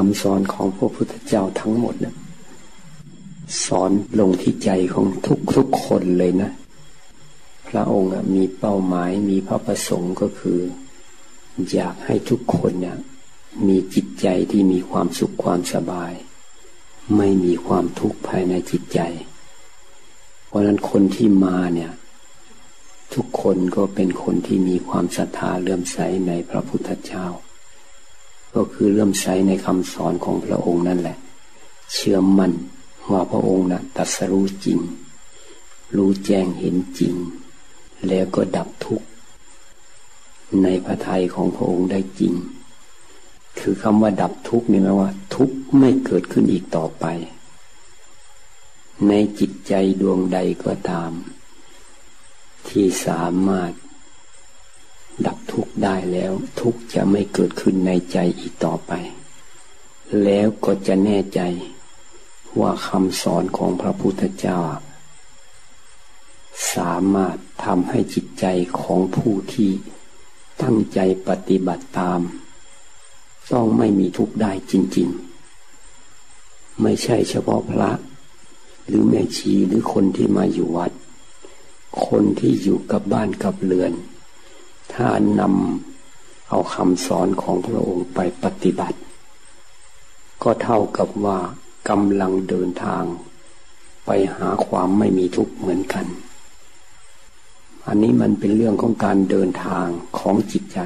คำสอนของพระพุทธเจ้าทั้งหมดนะสอนลงที่ใจของทุกทุกคนเลยนะ พระองค์มีเป้าหมายมีพระประสงค์ก็คือ อยากให้ทุกคนเนี่ยมีจิตใจที่มีความสุขความสบาย ไม่มีความทุกข์ภายในจิตใจ เพราะนั้นคนที่มาเนี่ย ทุกคนก็เป็นคนที่มีความศรัทธาเลื่อมใสในพระพุทธเจ้า ก็คือเลื่มใสในคำสอนของพระองค์นั่นแหละ เชื่อมั่นว่าพระองค์นะ่ะตัดสรู้จริง รู้แจ้งเห็นจริง แล้วก็ดับทุกข์ในพระทัยของพระองค์ได้จริง คือคำว่าดับทุกข์นี่หมายว่า ทุกข์ไม่เกิดขึ้นอีกต่อไป ในจิตใจดวงใดก็ตาม ที่สามารถ ดับทุกข์ได้แล้ว ทุกข์จะไม่เกิดขึ้นในใจอีกต่อไป แล้วก็จะแน่ใจว่าคำสอนของพระพุทธเจ้า สามารถทำให้จิตใจของผู้ที่ตั้งใจปฏิบัติตาม ต้องไม่มีทุกข์ได้จริง ๆ ไม่ใช่เฉพาะพระ หรือแม่ชีหรือคนที่มาอยู่วัด คนที่อยู่กับบ้านกับเรือน ถ้านำเอาคำสอนของพระองค์ไปปฏิบัติ ก็เท่ากับว่ากำลังเดินทาง ไปหาความไม่มีทุกข์เหมือนกัน อันนี้มันเป็นเรื่องของการเดินทางของจิตใจ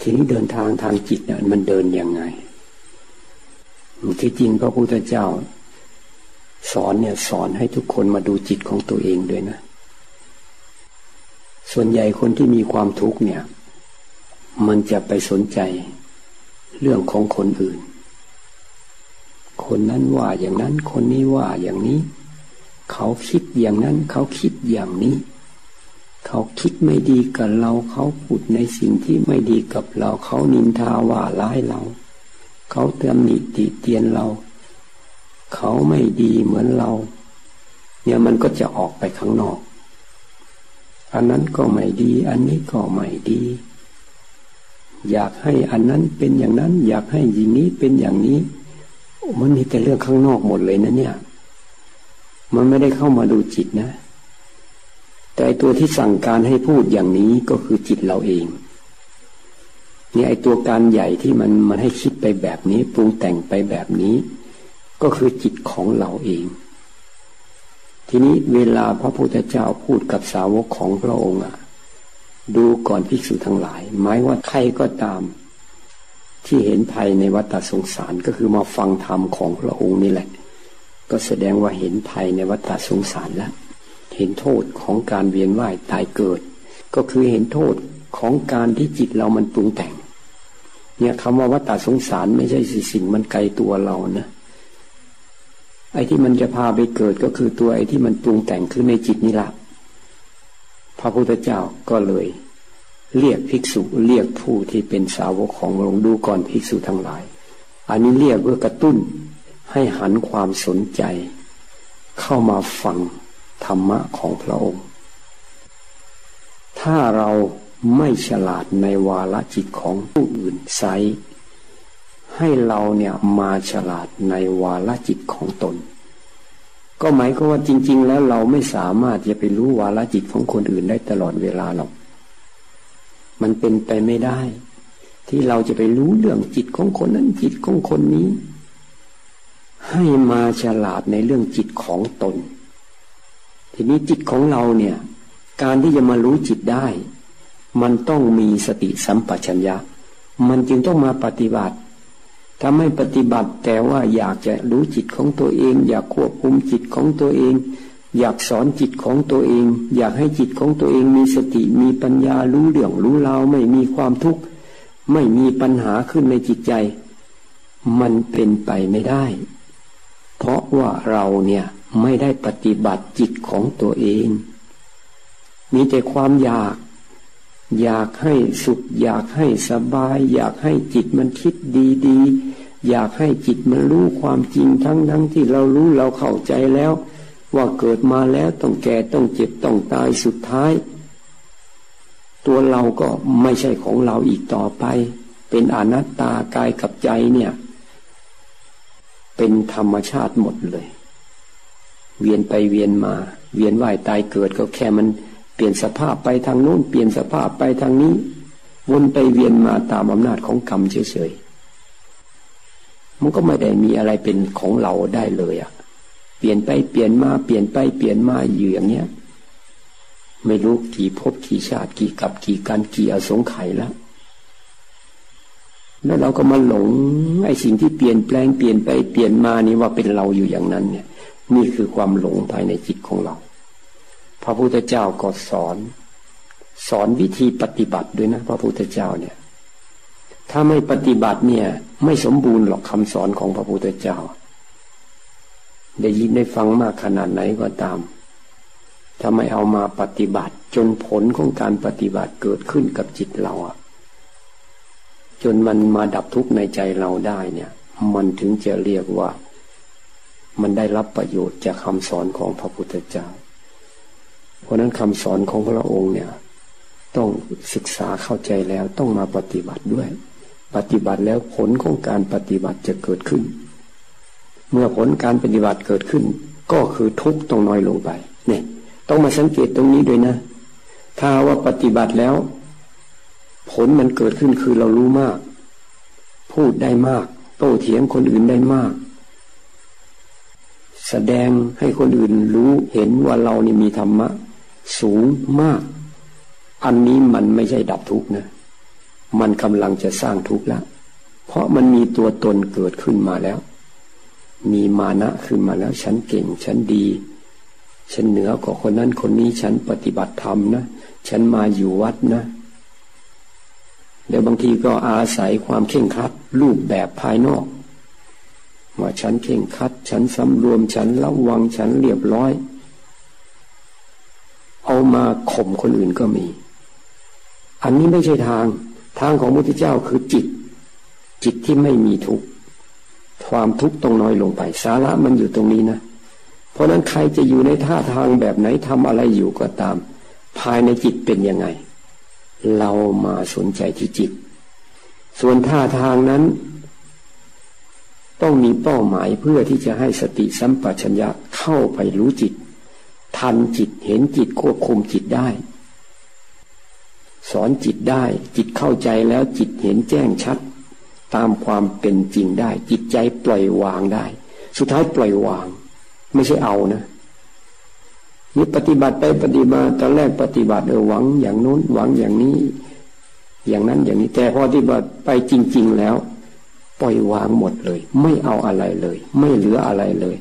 ทีนี้เดินทางทางจิตเนี่ยมันเดินยังไง ที่จริงพระพุทธเจ้า สอนเนี่ยสอนให้ทุกคนมาดูจิตของตัวเองด้วยนะ ส่วนใหญ่คนที่มีความทุกข์เนี่ย มันจะไปสนใจเรื่องของคนอื่น คนนั้นว่าอย่างนั้น คนนี้ว่าอย่างนี้ เขาคิดอย่างนั้น เขาคิดอย่างนี้ เขาคิดไม่ดีกับเรา เขาพูดในสิ่งที่ไม่ดีกับเรา เขานินทาว่าร้ายเรา เขาเตือนนิติเตียนเรา เขาไม่ดีเหมือนเรา เนี่ยมันก็จะออกไปข้างนอก อันนั้นก็ไม่ดี อันนี้ก็ไม่ดี อยากให้อันนั้นเป็นอย่างนั้น อยากให้อย่างนี้เป็นอย่างนี้ มันมีแต่เรื่องข้างนอกหมดเลยนะเนี่ย มันไม่ได้เข้ามาดูจิตนะ แต่ตัวที่สั่งการให้พูดอย่างนี้ก็คือจิตเราเองเนี่ยไอตัวการใหญ่ที่มันมันให้คิดไปแบบนี้ ปรุงแต่งไปแบบนี้ ก็คือจิตของเราเอง ทีนี้เวลาพระพุทธเจ้าพูดกับสาวกของพระองค์อะดูก่อนภิกษุทั้งหลาย หมายว่าใครก็ตาม ที่เห็นภัยในวัฏสงสารก็คือมาฟังธรรมของพระองค์นี่แหละ ก็แสดงว่าเห็นภัยในวัฏสงสารแล้ว เห็นโทษของการเวียนว่ายตายเกิด ก็คือเห็นโทษของการที่จิตเรามันปรุงแต่ง เนี่ยคำว่าวัฏสงสารไม่ใช่สิ่งมันไกลตัวเรานะ ไอ้ที่มันจะพาไปเกิดก็คือตัวไอ้ที่มันปรุงแต่งคือในจิตนี่แหละพระพุทธเจ้าก็เลย เรียกภิกษุเรียกผู้ที่เป็นสาวกของหลวงดูก่อนภิกษุทั้งหลาย อันนี้เรียกเพื่อกระตุ้นให้หันความสนใจ เข้ามาฟังธรรมะของพระองค์ ถ้าเราไม่ฉลาดในวาลจิตของผู้อื่นไซ ให้เราเนี่ยมาฉลาดในวาลจิตของตน ก็หมายก็ว่าจริง ๆ แล้วเราไม่สามารถจะไปรู้วาลจิตของคนอื่นได้ตลอดเวลาหรอก มันเป็นไปไม่ได้ ที่เราจะไปรู้เรื่องจิตของคนนั้นจิตของคนนี้ ให้มาฉลาดในเรื่องจิตของตน ทีนี้จิตของเราเนี่ย การที่จะมารู้จิตได้ มันต้องมีสติสัมปชัญญะ มันจึงต้องมาปฏิบัติ ถ้าไม่ปฏิบัติแต่ว่าอยากจะรู้จิตของตัวเอง อยากควบคุมจิตของตัวเอง อยากสอนจิตของตัวเอง อยากให้จิตของตัวเองมีสติมีปัญญารู้เรื่องรู้ราวไม่มีความทุกข์ไม่มีปัญหาขึ้นในจิตใจ มันเป็นไปไม่ได้ เพราะว่าเราเนี่ยไม่ได้ปฏิบัติจิตของตัวเอง มีแต่ความอยาก อยากให้สุข อยากให้สบาย อยากให้จิตมันคิดดีๆ อยากให้จิตมันรู้ความจริงทั้งทั้งที่เรารู้เราเข้าใจแล้ว ว่าเกิดมาแล้วต้องแก่ต้องเจ็บต้องตายสุดท้าย ตัวเราก็ไม่ใช่ของเราอีกต่อไป เป็นอนัตตากายกับใจเนี่ย เป็นธรรมชาติหมดเลย เวียนไปเวียนมา เวียนว่ายตายเกิดก็แค่มัน เปลี่ยนสภาพไปทางโน้นเปลี่ยนสภาพไปทางนี้ วนไปเวียนมาตามอำนาจของกรรมเฉยๆมันก็ไม่ได้มีอะไรเป็นของเราได้เลยอะเปลี่ยนไปเปลี่ยนมาเปลี่ยนไปเปลี่ยนมาอยู่อย่างเนี้ยไม่รู้กี่ภพกี่ชาติกี่กับกี่การกี่อสงไขยแล้วแล้วเราก็มาหลงไอ้สิ่งที่เปลี่ยนแปลงเปลี่ยนไปเปลี่ยนมานี่ว่าเป็นเราอยู่อย่างนั้นเนี่ย นี่คือความหลงภายในจิตของเรา ระพุทธเจ้าก็สอน สอนวิธีปฏิบัติด้วยนะ พระพุทธเจ้าเนี่ย ถ้าไม่ปฏิบัติเนี่ย ไม่สมบูรณ์หรอกคำสอนของพระพุทธเจ้า ได้ยินได้ฟังมากขนาดไหนก็ตามถ้าไม่เอามาปฏิบัติ จนผลของการปฏิบัติเกิดขึ้นกับจิตเราอะจนมันมาดับทุกข์ในใจเราได้เนี่ย มันถึงจะเรียกว่า มันได้รับประโยชน์จากคำสอนของพระพุทธเจ้า เพราะนั้นคำสอนของพระองค์เนี่ย ต้องศึกษาเข้าใจแล้วต้องมาปฏิบัติด้วย ปฏิบัติแล้วผลของการปฏิบัติจะเกิดขึ้น เมื่อผลการปฏิบัติเกิดขึ้น ก็คือทุกข์ต้องน้อยลงไป เนี่ย ต้องมาสังเกตตรงนี้ด้วยนะ ถ้าว่าปฏิบัติแล้ว ผลมันเกิดขึ้นคือเรารู้มาก พูดได้มาก โต้เถียงคนอื่นได้มากแสดงให้คนอื่นรู้เห็นว่าเรานี่มีธรรมะ สูงมาก อันนี้มันไม่ใช่ดับทุกข์นะ มันกำลังจะสร้างทุกข์แล้ว เพราะมันมีตัวตนเกิดขึ้นมาแล้ว มีมานะขึ้นมาแล้ว ฉันเก่ง ฉันดี ฉันเหนือกว่าคนนั้นคนนี้ฉันปฏิบัติธรรมนะ ฉันมาอยู่วัดนะเดี๋ยวบางทีก็อาศัยความเข่งคัดรูปแบบภายนอกว่าฉันเข่งคัด ฉันสำรวมฉันระวังฉันเรียบร้อย เอามาข่มคนอื่นก็มี อันนี้ไม่ใช่ทาง ทางของพระพุทธเจ้าคือจิต จิตที่ไม่มีทุกข์ความทุกข์ต้องน้อยลงไป สาระมันอยู่ตรงนี้นะ เพราะนั้นใครจะอยู่ในท่าทางแบบไหนทำอะไรอยู่ก็ตาม ภายในจิตเป็นยังไง เรามาสนใจที่จิต ส่วนท่าทางนั้น ต้องมีเป้าหมายเพื่อที่จะให้สติสัมปชัญญะเข้าไปรู้จิต ทันจิตเห็นจิตควบคุมจิตได้ สอนจิตได้ จิตเข้าใจแล้วจิตเห็นแจ้งชัด ตามความเป็นจริงได้ จิตใจปล่อยวางได้ สุดท้ายปล่อยวาง ไม่ใช่เอานะนี่ปฏิบัติไปปฏิบัติตอนแรกปฏิบัติเออหวังอย่างนู้นหวังอย่างนี้ อย่างนั้นอย่างนี้แต่พอปฏิบัติไปจริง ๆแล้ว ปล่อยวางหมดเลย ไม่เอาอะไรเลย ไม่เหลืออะไรเลย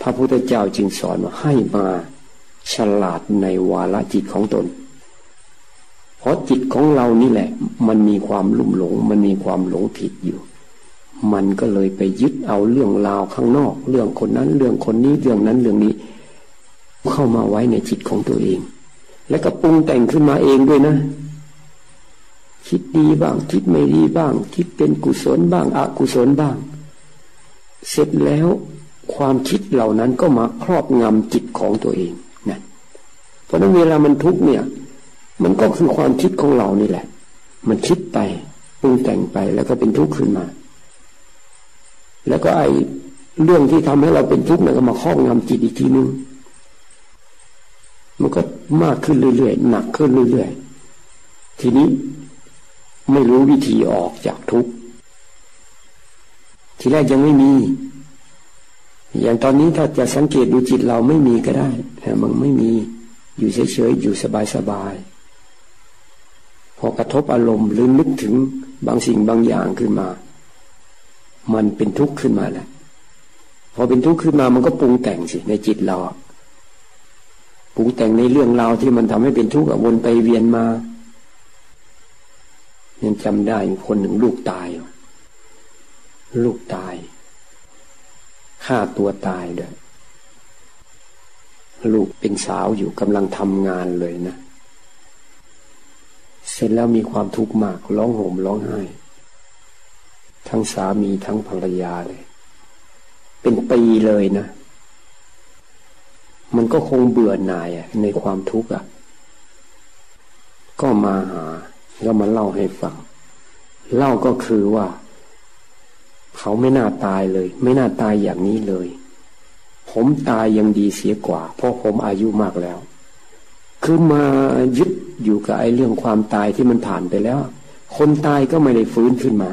พระพุทธเจ้าจึงสอนว่าให้มาฉลาดในวาระจิตของตน เพราะจิตของเรานี่แหละ มันมีความลุ่มหลง มันมีความหลงผิดอยู่ มันก็เลยไปยึดเอาเรื่องราวข้างนอก เรื่องคนนั้นเรื่องคนนี้เรื่องนั้นเรื่องนี้ เข้ามาไว้ในจิตของตัวเอง แล้วก็ปรุงแต่งขึ้นมาเองด้วยนะ คิดดีบ้าง คิดไม่ดีบ้าง คิดเป็นกุศลบ้าง อกุศลบ้าง เสร็จแล้ว ความคิดเหล่านั้นก็มาครอบงำจิตของตัวเองนะเพราะนั้นเวลามันทุกเนี่ย มันก็คือความคิดของเรานี่แหละ มันคิดไปปรุงแต่งไปแล้วก็เป็นทุกข์ขึ้นมา แล้วก็ไอ้เรื่องที่ทำให้เราเป็นทุกข์เนี่ยก็มาครอบงำจิตอีกทีนึงมันก็มากขึ้นเรื่อยๆหนักขึ้นเรื่อยๆทีนี้ไม่รู้วิธีออกจากทุกข์ทีแรกยังไม่มี อย่างตอนนี้ถ้าจะสังเกตดูจิตเราไม่มีก็ได้มันไม่มีอยู่เฉยๆอยู่สบายๆพอกระทบอารมณ์หรือนึกถึงบางสิ่งบางอย่างขึ้นมา มันเป็นทุกข์ขึ้นมาแล้วพอเป็นทุกข์ขึ้นมามันก็ปรุงแต่งสิในจิตเราปรุงแต่งในเรื่องราวที่มันทำให้เป็นทุกข์วนไปเวียนมายังจำได้คนหนึ่งลูกตาย ลูกตาย ฆ่าตัวตายเลยลูกเป็นสาวอยู่กำลังทำงานเลยนะ เสร็จแล้วมีความทุกข์มากร้องโหมร้องไห้ ทั้งสามีทั้งภรรยาเลย เป็นปีเลยนะ มันก็คงเบื่อหน่ายในความทุกข์อะ ก็มาหาก็มาเล่าให้ฟัง เล่าก็คือว่า เขาไม่น่าตายเลย ไม่น่าตายอย่างนี้เลย ผมตายยังดีเสียกว่า เพราะผมอายุมากแล้ว คือมายึดอยู่กับไอ้เรื่องความตายที่มันผ่านไปแล้ว คนตายก็ไม่ได้ฟื้นขึ้นมา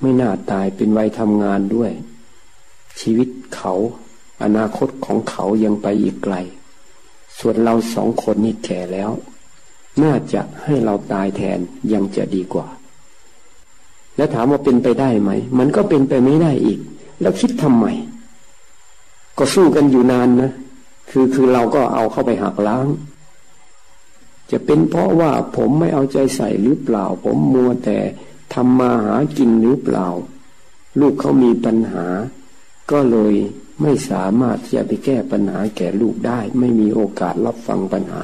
ไม่น่าตายเป็นวัยทำงานด้วย ชีวิตเขา อนาคตของเขายังไปอีกไกล ส่วนเราสองคนนี่แก่แล้ว น่าจะให้เราตายแทนยังจะดีกว่า แล้วถามว่าเป็นไปได้ไหม มันก็เป็นไปไม่ได้อีก แล้วคิดทำไม ก็สู้กันอยู่นานนะ คือคือเราก็เอาเข้าไปหักล้าง จะเป็นเพราะว่าผมไม่เอาใจใส่หรือเปล่า ผมมัวแต่ทำมาหากินหรือเปล่า ลูกเขามีปัญหา ก็เลยไม่สามารถที่จะไปแก้ปัญหาแก่ลูกได้ ไม่มีโอกาสรับฟังปัญหา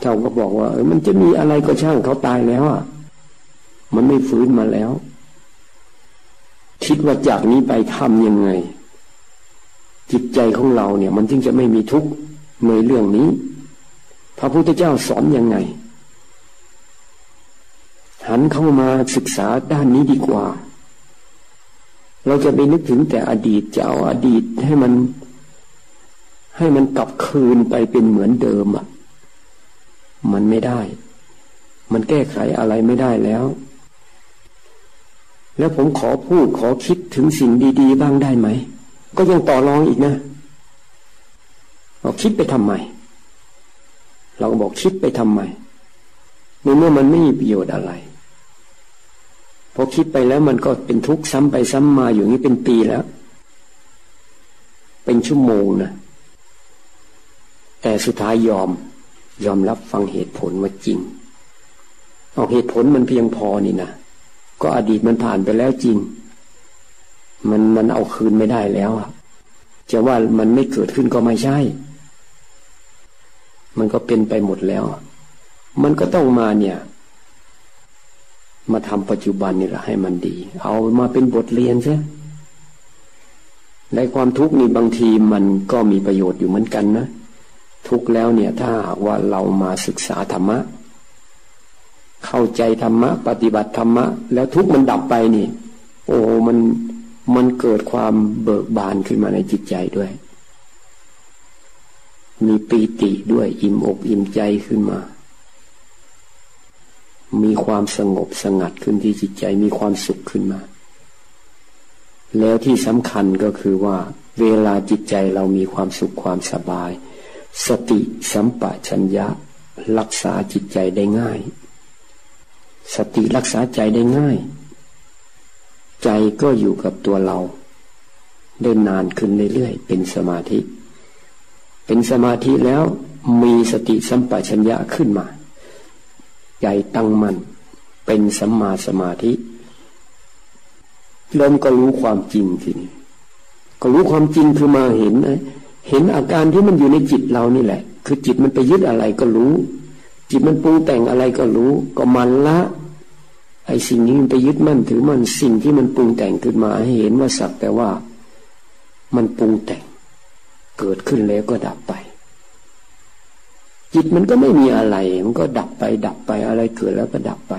เจ้าก็บอกว่าเออมันจะมีอะไรก็ช่างเขาตายแล้วอะ มันไม่ฟื้นมาแล้ว คิดว่าจากนี้ไปทำยังไง จิตใจของเราเนี่ย มันจึงจะไม่มีทุกข์ในเรื่องนี้ พระพุทธเจ้าสอนยังไง หันเข้ามาศึกษาด้านนี้ดีกว่า เราจะไปนึกถึงแต่อดีตจะเอาอดีตให้มัน ให้มันกลับคืนไปเป็นเหมือนเดิมอะ มันไม่ได้มันแก้ไขอะไรไม่ได้แล้ว แล้วผมขอพูดขอคิดถึงสิ่งดี ๆ บ้างได้ไหม ก็ยังต่อรองอีกนะเราคิดไปทำไม เราก็บอกคิดไปทำไมในเมื่อมันไม่มีประโยชน์อะไรพอคิดไปแล้วมันก็เป็นทุกข์ซ้ำไปซ้ำมาอยู่นี้เป็นปีแล้ว เป็นชั่วโมงนะแต่สุดท้ายยอม ยอมรับฟังเหตุผลว่าจริง เอาเหตุผลมันเพียงพอนี่นะ ก็อดีตมันผ่านไปแล้วจริง มันมันเอาคืนไม่ได้แล้วอะจะว่ามันไม่เกิดขึ้นก็ไม่ใช่ มันก็เป็นไปหมดแล้ว มันก็ต้องมาเนี่ย มาทำปัจจุบันนี่แหละให้มันดี เอามาเป็นบทเรียนใช่ในความทุกข์นี่บางทีมันก็มีประโยชน์อยู่เหมือนกันนะ ทุกแล้วเนี่ยถ้าว่าเรามาศึกษาธรรมะ เข้าใจธรรมะ ปฏิบัติธรรมะ แล้วทุกมันดับไปนี่ โอ้มันมันเกิดความเบิกบานขึ้นมาในจิตใจด้วย มีปีติด้วยอิ่มอกอิ่มใจขึ้นมา มีความสงบสงัดขึ้นที่จิตใจมีความสุขขึ้นมา แล้วที่สำคัญก็คือว่า เวลาจิตใจเรามีความสุขความสบาย สติสัมปชัญญะ รักษาจิตใจได้ง่าย สติรักษาใจได้ง่าย ใจก็อยู่กับตัวเรา ได้นานขึ้นเรื่อยๆเป็นสมาธิ เป็นสมาธิแล้วมีสติสัมปชัญญะขึ้นมา ใจตั้งมัน่นเป็นสัมมาสมาธิเริ่มก็รู้ความจริงทีนี้ก็รู้ความจริงคือมาเห็นนะเห็นอาการที่มันอยู่ในจิตเรานี่แหละ คือจิตมันไปยึดอะไรก็รู้ จิตมันปรุงแต่งอะไรก็รู้ ก็มันละ ไอ้สิ่งนี้มันไปยึดมั่นถือมันสิ่งที่มันปรุงแต่งขึ้นมาให้เห็นว่าสักแต่ว่า มันปรุงแต่ง เกิดขึ้นแล้วก็ดับไป จิตมันก็ไม่มีอะไร มันก็ดับไป ดับไปอะไรเกิดแล้วก็ดับไป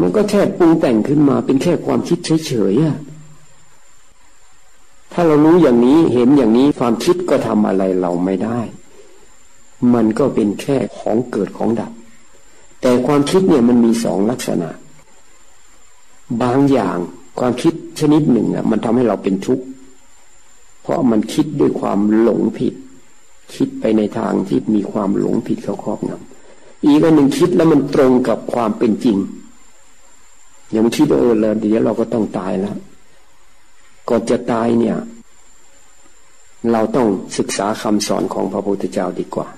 มันก็แค่ปรุงแต่งขึ้นมาเป็นแค่ความคิดเฉยๆอะถ้าเรารู้อย่างนี้เห็นอย่างนี้ความคิดก็ทำอะไรเราไม่ได้ มันก็เป็นแค่ของเกิดของดับ แต่ความคิดเนี่ยมันมีสองลักษณะ บางอย่างความคิดชนิดหนึ่งอะ มันทำให้เราเป็นทุกข์เพราะมันคิดด้วยความหลงผิด คิดไปในทางที่มีความหลงผิดเขาครอบงำอีกอันหนึ่งคิดแล้วมันตรงกับความเป็นจริงอย่างคิดว่าเออแล้วเดี๋ยวเราก็ต้องตายแล้วก่อนจะตายเนี่ย เราต้องศึกษาคำสอนของพระพุทธเจ้าดีกว่า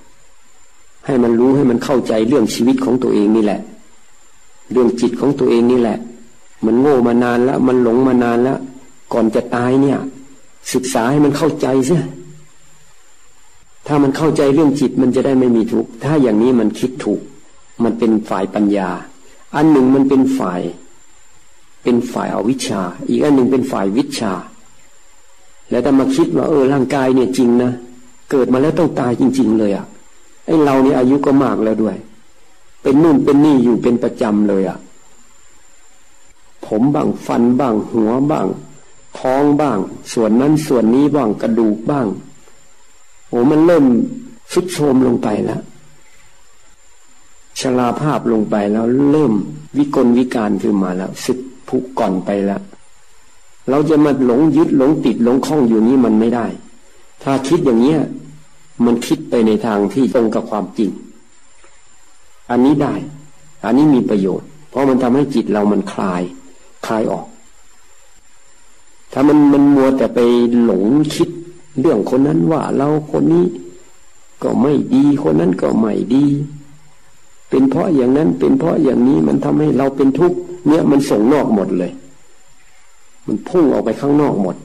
ให้มันรู้ให้มันเข้าใจเรื่องชีวิตของตัวเองนี่แหละ เรื่องจิตของตัวเองนี่แหละ มันโง่มานานแล้วมันหลงมานานแล้วก่อนจะตายเนี่ย ศึกษาให้มันเข้าใจซะถ้ามันเข้าใจเรื่องจิตมันจะได้ไม่มีทุกข์ถ้าอย่างนี้มันคิดถูก มันเป็นฝ่ายปัญญา อันหนึ่งมันเป็นฝ่าย เป็นฝ่ายอาวิชชา อีกอันหนึ่งเป็นฝ่ายวิชา แล้วแต่มาคิดว่าเออร่างกายเนี่ยจริงนะเกิดมาแล้วต้องตายจริง ๆ เลยอะ่ะ ไอ้เรานี่อายุก็มากแล้วด้วย เป็นนู่นเป็นนี่อยู่เป็นประจำเลยอะ่ะ ผมบ้างฟันบ้าง หัวบ้าง ท้องบ้าง ส่วนนั้นส่วนนี้บ้างกระดูกบ้างโอ้มันเริ่มชุดโทมลงไปแล้วชราภาพลงไปแล้วเริ่มวิกลวิการขึ้นมาแล้วสึกผุก่อนไปแล้วเราจะมาหลงยึดหลงติดหลงคล้องอยู่นี้มันไม่ได้ ถ้าคิดอย่างเนี้ย มันคิดไปในทางที่ตรงกับความจริง อันนี้ได้ อันนี้มีประโยชน์ เพราะมันทำให้จิตเรามันคลาย คลายออก ถ้ามันมันมัวแต่ไปหลงคิดเรื่องคนนั้นว่าเราคนนี้ก็ไม่ดีคนนั้นก็ไม่ดี เป็นเพราะอย่างนั้นเป็นเพราะอย่างนี้มันทำให้เราเป็นทุกข์เนี่ยมันส่งนอกหมดเลย มันพุ่งออกไปข้างนอกหมด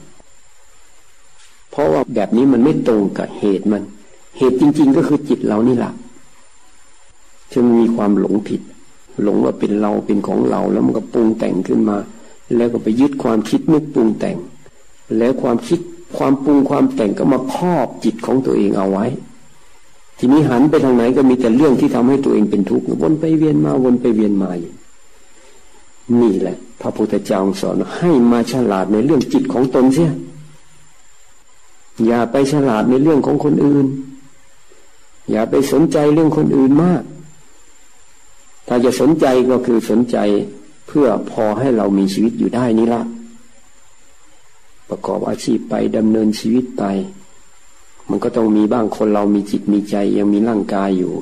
เพราะว่าแบบนี้มันไม่ตรงกับเหตุมัน เหตุจริง ๆ ก็คือจิตเรานี่แหละจึงมีความหลงผิด หลงว่าเป็นเราเป็นของเราแล้วมันก็ปรุงแต่งขึ้นมา แล้วก็ไปยึดความคิดนึกปรุงแต่ง แล้วความคิดความปรุงความแต่งก็มาครอบจิตของตัวเองเอาไว้ ทีนี้หันไปทางไหนก็มีแต่เรื่องที่ทำให้ตัวเองเป็นทุกข์วนไปเวียนมาวนไปเวียนมาอยู่นี่แหละ พระพุทธเจ้าสอนให้มาฉลาดในเรื่องจิตของตนเสียอย่าไปฉลาดในเรื่องของคนอื่น อย่าไปสนใจเรื่องคนอื่นมาก ถ้าจะสนใจก็คือสนใจเพื่อพอให้เรามีชีวิตอยู่ได้นี่ละประกอบอาชีพไปดำเนินชีวิตไป มันก็ต้องมีบ้างคนเรามีจิตมีใจ ยังมีร่างกายอยู่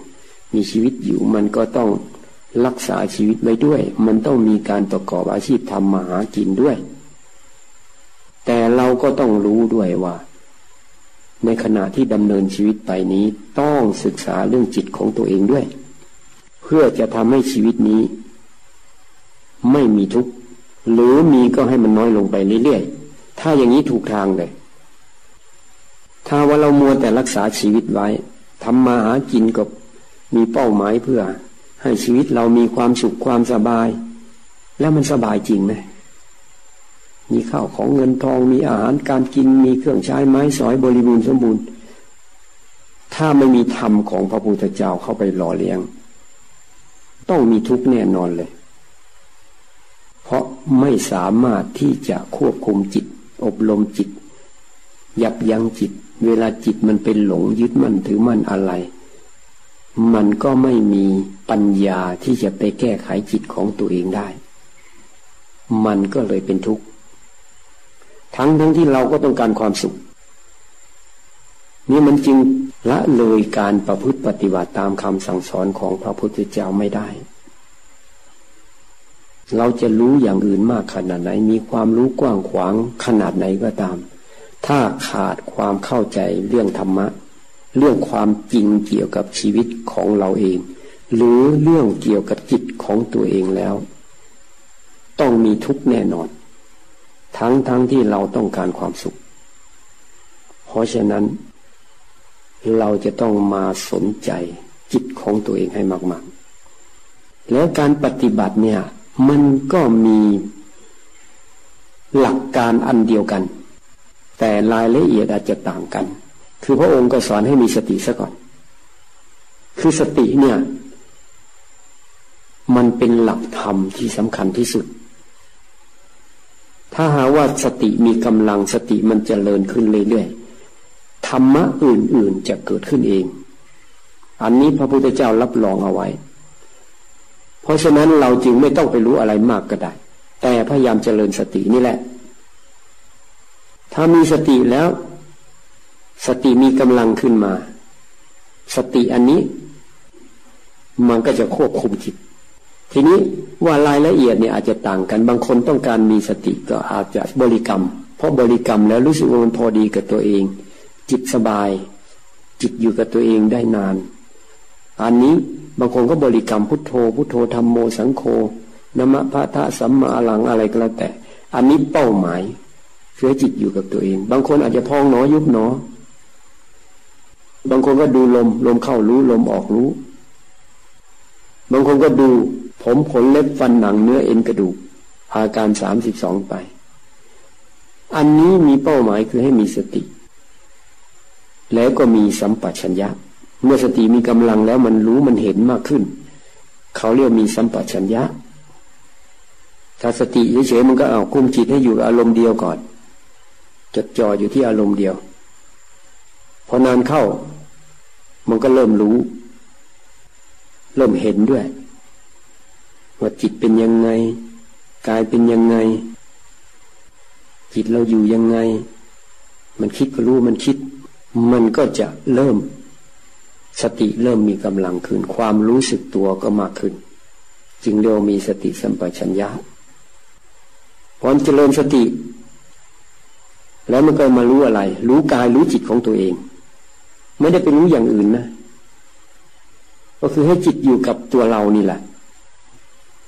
มีชีวิตอยู่ มันก็ต้องรักษาชีวิตไว้ด้วย มันต้องมีการประกอบอาชีพทำมาหากินด้วย แต่เราก็ต้องรู้ด้วยว่า ในขณะที่ดำเนินชีวิตไปนี้ต้องศึกษาเรื่องจิตของตัวเองด้วย เพื่อจะทำให้ชีวิตนี้ ไม่มีทุกข์หรือมีก็ให้มันน้อยลงไปเรื่อยๆ ถ้าอย่างนี้ถูกทางเลย ถ้าว่าเรามัวแต่รักษาชีวิตไว้ทำมาหากินกับมีเป้าหมายเพื่อ ให้ชีวิตเรามีความสุขความสบาย แล้วมันสบายจริงไหม มีข้าวของเงินทองมีอาหารการกินมีเครื่องใช้ไม้สอยบริบูรณ์สมบูรณ์ ถ้าไม่มีธรรมของพระพุทธเจ้าเข้าไปหล่อเลี้ยง ต้องมีทุกข์แน่นอนเลย เพราะไม่สามารถที่จะควบคุมจิต อบรมจิต ยับยั้งจิต เวลาจิตมันเป็นหลงยึดมั่นถือมั่นอะไร มันก็ไม่มีปัญญาที่จะไปแก้ไขจิตของตัวเองได้ มันก็เลยเป็นทุกข์ ทั้งทั้งที่เราก็ต้องการความสุข นี่มันจึงละเลยการประพฤติปฏิบัติตามคำสั่งสอนของพระพุทธเจ้าไม่ได้ เราจะรู้อย่างอื่นมากขนาดไหน มีความรู้กว้างขวางขนาดไหนก็ตาม ถ้าขาดความเข้าใจเรื่องธรรมะ เรื่องความจริงเกี่ยวกับชีวิตของเราเอง หรือเรื่องเกี่ยวกับจิตของตัวเองแล้ว ต้องมีทุกแน่นอน ทั้งทั้งที่เราต้องการความสุข เพราะฉะนั้น เราจะต้องมาสนใจจิตของตัวเองให้มาก ๆ แล้วการปฏิบัติเนี่ย มันก็มีหลักการอันเดียวกัน แต่รายละเอียดอาจจะต่างกัน คือพระองค์ก็สอนให้มีสติซะก่อน คือสติเนี่ย มันเป็นหลักธรรมที่สำคัญที่สุด ถ้าหาว่าสติมีกำลังสติมันจเจริญขึ้นเรื่อยๆธรรมะอื่นๆจะเกิดขึ้นเอง อันนี้พระพุทธเจ้ารับรองเอาไว้ เพราะฉะนั้นเราจึงไม่ต้องไปรู้อะไรมากก็ได้ แต่พยายามเจริญสตินี่แหละ ถ้ามีสติแล้ว สติมีกำลังขึ้นมา สติอันนี้ มันก็จะควบคุมจิต ทีนี้ว่ารายละเอียดเนี่ยอาจจะต่างกัน บางคนต้องการมีสติก็อาจจะบริกรรม เพราะบริกรรมแล้วรู้สึกว่ามันพอดีกับตัวเอง จิตสบาย จิตอยู่กับตัวเองได้นาน อันนี้บางคนก็บริกรรมพุทโธ พุทโธธรรมโมสังโฆนมะพระทะสัมมาหลังอะไรก็แล้วแต่ อันนี้เป้าหมายเพื่อจิตอยู่กับตัวเอง บางคนอาจจะพองหนอยุบหนอ บางคนก็ดูลม ลมเข้ารู้ลมออกรู้ บางคนก็ดู ผมขนเล็บฟันหนังเนื้อเอ็นกระดูกอาการสามสิบสองไป อันนี้มีเป้าหมายคือให้มีสติ แล้วก็มีสัมปชัญญะ เมื่อสติมีกำลังแล้วมันรู้มันเห็นมากขึ้น เขาเรียกมีสัมปชัญญะ ถ้าสติเฉยๆมันก็เอาคุมจิตให้อยู่อารมณ์เดียวก่อน จดจ่ออยู่ที่อารมณ์เดียว พอนานเข้า มันก็เริ่มรู้ เริ่มเห็นด้วย ว่าจิตเป็นยังไงกายเป็นยังไง จิตเราอยู่ยังไง มันคิดก็รู้มันคิด มันก็จะเริ่ม สติเริ่มมีกำลังขึ้น ความรู้สึกตัวก็มากขึ้น จึงเรียกมีสติสัมปชัญญะพอเจริญสติ แล้วมันก็มารู้อะไร รู้กายรู้จิตของตัวเอง ไม่ได้ไปรู้อย่างอื่นนะ ก็คือให้จิตอยู่กับตัวเรานี่แหละ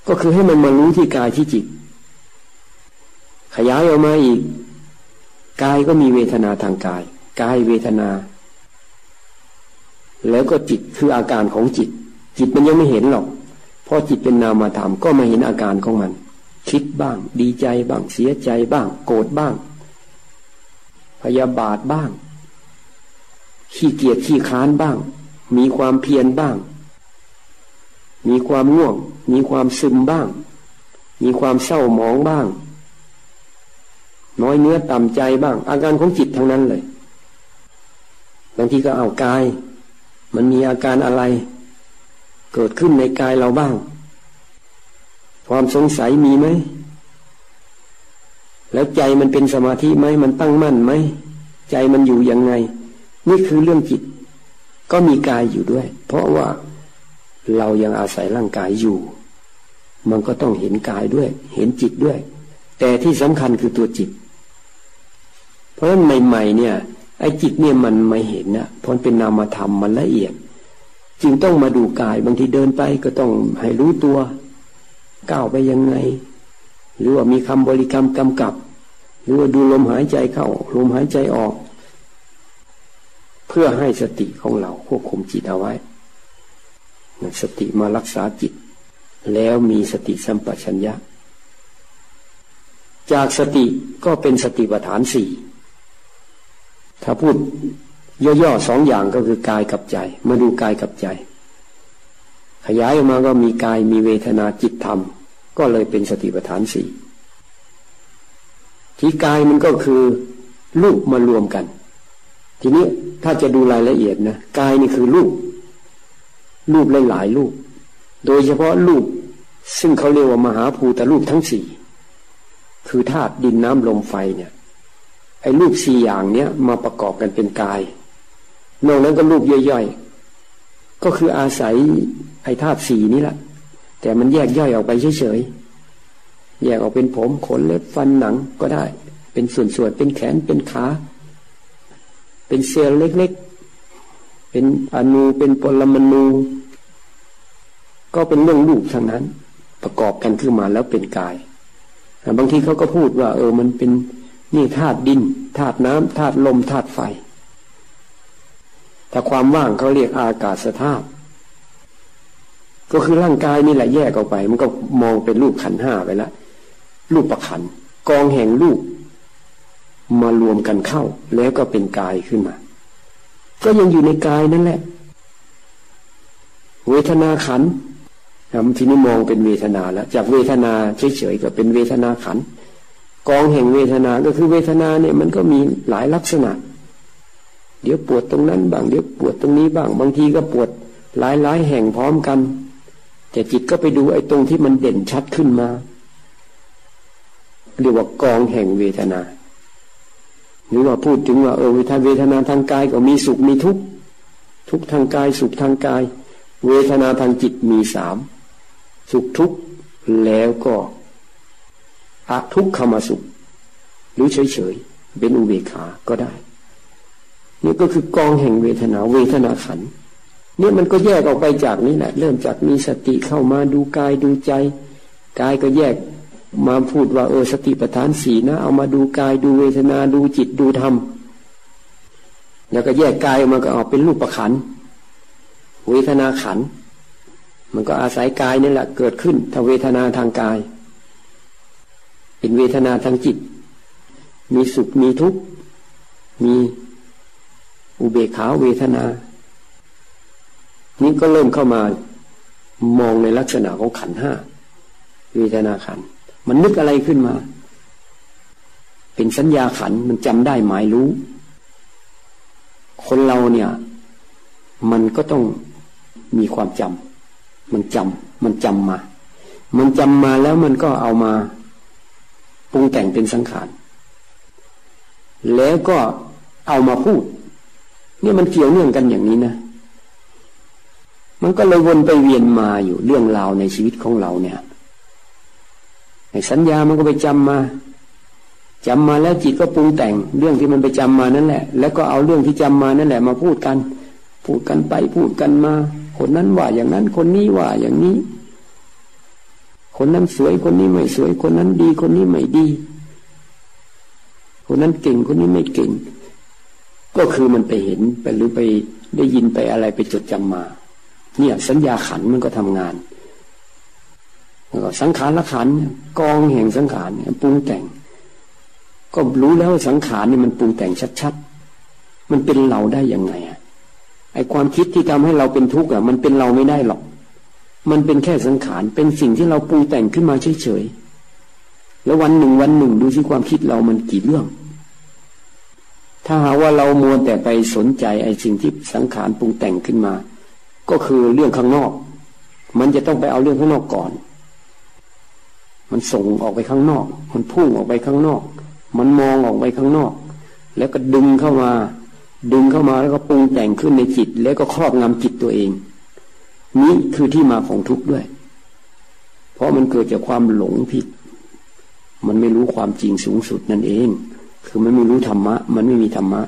ก็คือให้มันมารู้ที่กายที่จิต ขยายออกมาอีก กายก็มีเวทนาทางกาย กายเวทนา แล้วก็จิตคืออาการของจิต จิตมันยังไม่เห็นหรอก เพราะจิตเป็นนามธรรมก็มาเห็นอาการของมัน คิดบ้าง ดีใจบ้าง เสียใจบ้าง โกรธบ้าง พยาบาทบ้าง ขี้เกียจขี้ค้านบ้าง มีความเพียรบ้าง มีความง่วง มีความซึมบ้าง มีความเศร้าหมองบ้าง น้อยเนื้อต่ำใจบ้าง อาการของจิตทั้งนั้นเลย บางทีก็เอากาย มันมีอาการอะไร เกิดขึ้นในกายเราบ้าง ความสงสัยมีไหม แล้วใจมันเป็นสมาธิไหม มันตั้งมั่นไหม ใจมันอยู่ยังไง นี่คือเรื่องจิต ก็มีกายอยู่ด้วย เพราะว่า เรายังอาศัยร่างกายอยู่ มันก็ต้องเห็นกายด้วย เห็นจิตด้วย แต่ที่สำคัญคือตัวจิต เพราะฉะนั้นใหม่ๆเนี่ย ไอ้จิตเนี่ยมันไม่เห็นนะเพราะเป็นนามธรรมมันละเอียด จึงต้องมาดูกายบางทีเดินไปก็ต้องให้รู้ตัวก้าวไปยังไง หรือว่ามีคำบริกรรมกำกับ หรือว่าดูลมหายใจเข้าลมหายใจออก เพื่อให้สติของเราควบคุมจิตเอาไว้ สติมารักษาจิต แล้วมีสติสัมปชัญญะ จากสติก็เป็นสติปัฏฐานสี่ถ้าพูดย่อๆสองอย่างก็คือกายกับใจ มาดูกายกับใจ ขยายออกมาก็มีกายมีเวทนาจิตธรรม ก็เลยเป็นสติปัฏฐานสี่ที่กายมันก็คือรูปมารวมกัน ทีนี้ถ้าจะดูรายละเอียดนะกายนี่คือรูป รูปหลายๆรูป โดยเฉพาะรูปซึ่งเขาเรียกว่ามหาภูตรูปทั้งสี่คือธาตุดินน้ำลมไฟเนี่ยไอ้รูปสี่อย่างเนี้ยมาประกอบกันเป็นกาย นอกนั้นก็รูปย่อยๆ ก็คืออาศัยไอ้ธาตุสี่นี้แหละแต่มันแยกย่อยออกไปเฉยๆ แยกออกเป็นผมขนเล็บฟันหนังก็ได้ เป็นส่วนๆ เป็นแขนเป็นขา เป็นเซลล์เล็ก เป็นอนูเป็นปรมาณูก็เป็นเรื่องรูปทั้งนั้น ประกอบกันขึ้นมาแล้วเป็นกายบางทีเขาก็พูดว่า เออมันเป็นนี่ธาตุดินธาตุน้ำธาตุลมธาตุไฟแต่ความว่างเขาเรียกอากาศธาตุก็คือร่างกายนี่แหละแยกออกไป มันก็มองเป็นรูปขันห้าไปแล้วรูปประขันกองแห่งรูปมารวมกันเข้า แล้วก็เป็นกายขึ้นมา ก็ยังอยู่ในกายนั่นแหละ เวทนาขันทีนี้มองเป็นเวทนาแล้วจากเวทนาเฉยๆก็เป็นเวทนาขันกองแห่งเวทนาก็คือเวทนาเนี่ยมันก็มีหลายลักษณะ เดี๋ยวปวดตรงนั้นบ้างเดี๋ยวปวดตรงนี้บ้าง บางทีก็ปวดหลายๆแห่งพร้อมกัน แต่จิตก็ไปดูไอ้ตรงที่มันเด่นชัดขึ้นมาเรียกว่ากองแห่งเวทนา หรือว่าพูดถึงว่าเออเวทนาเวทนาทางกายก็มีสุขมีทุกข์ทุกทางกายสุขทางกาย เวทนาทางจิตมีสามสุขทุกข์แล้วก็อะทุกขมาสุข หรือเฉยๆเป็นอุเบกขาก็ได้นี่ก็คือกองแห่งเวทนาเวทนาขันเนี่ยมันก็แยกออกไปจากนี้แหละเริ่มจากมีสติเข้ามาดูกายดูใจกายก็แยก มาพูดว่าเออสติปัฏฐานสี่นะ เอามาดูกายดูเวทนาดูจิตดูธรรม แล้วก็แยกกายออกมาก็ออกเป็นรูปประขันเวทนาขัน มันก็อาศัยกายนี่แหละเกิดขึ้นถ้าเวทนาทางกาย เป็นเวทนาทางจิต มีสุขมีทุกข์ มีอุเบกขาเวทนา นี่ก็เริ่มเข้ามามองในลักษณะของขันห้าเวทนาขัน มันนึกอะไรขึ้นมา เป็นสัญญาขันมันจำได้หมายรู้ คนเราเนี่ย มันก็ต้องมีความจำมันจำมันจำมา มันจำมาแล้วมันก็เอามาปรุงแต่งเป็นสังขาร แล้วก็เอามาพูดนี่มันเกี่ยวเนื่องกันอย่างนี้นะ มันก็เลยวนไปเวียนมาอยู่เรื่องราวในชีวิตของเราเนี่ย สัญญามันก็ไปจำมาจำมาแล้วจิตก็ปรุงแต่งเรื่องที่มันไปจำมานั่นแหละ แล้วก็เอาเรื่องที่จำมานั่นแหละ มาพูดกัน พูดกันไปพูดกันมา คนนั้นว่าอย่างนั้นคนนี้ว่าอย่างนี้ คนนั้นสวยคนนี้ไม่สวย คนนั้นดีคนนี้ไม่ดี คนนั้นเก่งคนนี้ไม่เก่ง ก็คือมันไปเห็นไปหรือไปได้ยินไปอะไรไปจดจำมา เนี่ยสัญญาขันมันก็ทำงาน สังขารละขันกองแห่งสังขารปรุงแต่ง ก็รู้แล้วสังขารนี่มันปรุงแต่งชัดๆ มันเป็นเราได้ยังไงอะไอความคิดที่ทำให้เราเป็นทุกข์อะ มันเป็นเราไม่ได้หรอก มันเป็นแค่สังขารเป็นสิ่งที่เราปรุงแต่งขึ้นมาเฉยๆแล้ววันหนึ่งวันหนึ่งดูสิความคิดเรามันกี่เรื่อง ถ้าหาว่าเรามัวแต่ไปสนใจไอสิ่งที่สังขารปรุงแต่งขึ้นมา ก็คือเรื่องข้างนอก มันจะต้องไปเอาเรื่องข้างนอกก่อน มันส่งออกไปข้างนอก มันพุ่งออกไปข้างนอก มันมองออกไปข้างนอก แล้วก็ดึงเข้ามา ดึงเข้ามาแล้วก็ปรุงแต่งขึ้นในจิต แล้วก็ครอบงำจิตตัวเอง นี้คือที่มาของทุกข์ด้วย เพราะมันเกิดจากความหลงผิด มันไม่รู้ความจริงสูงสุดนั่นเอง คือมันไม่รู้ธรรมะ มันไม่มีธรรมะ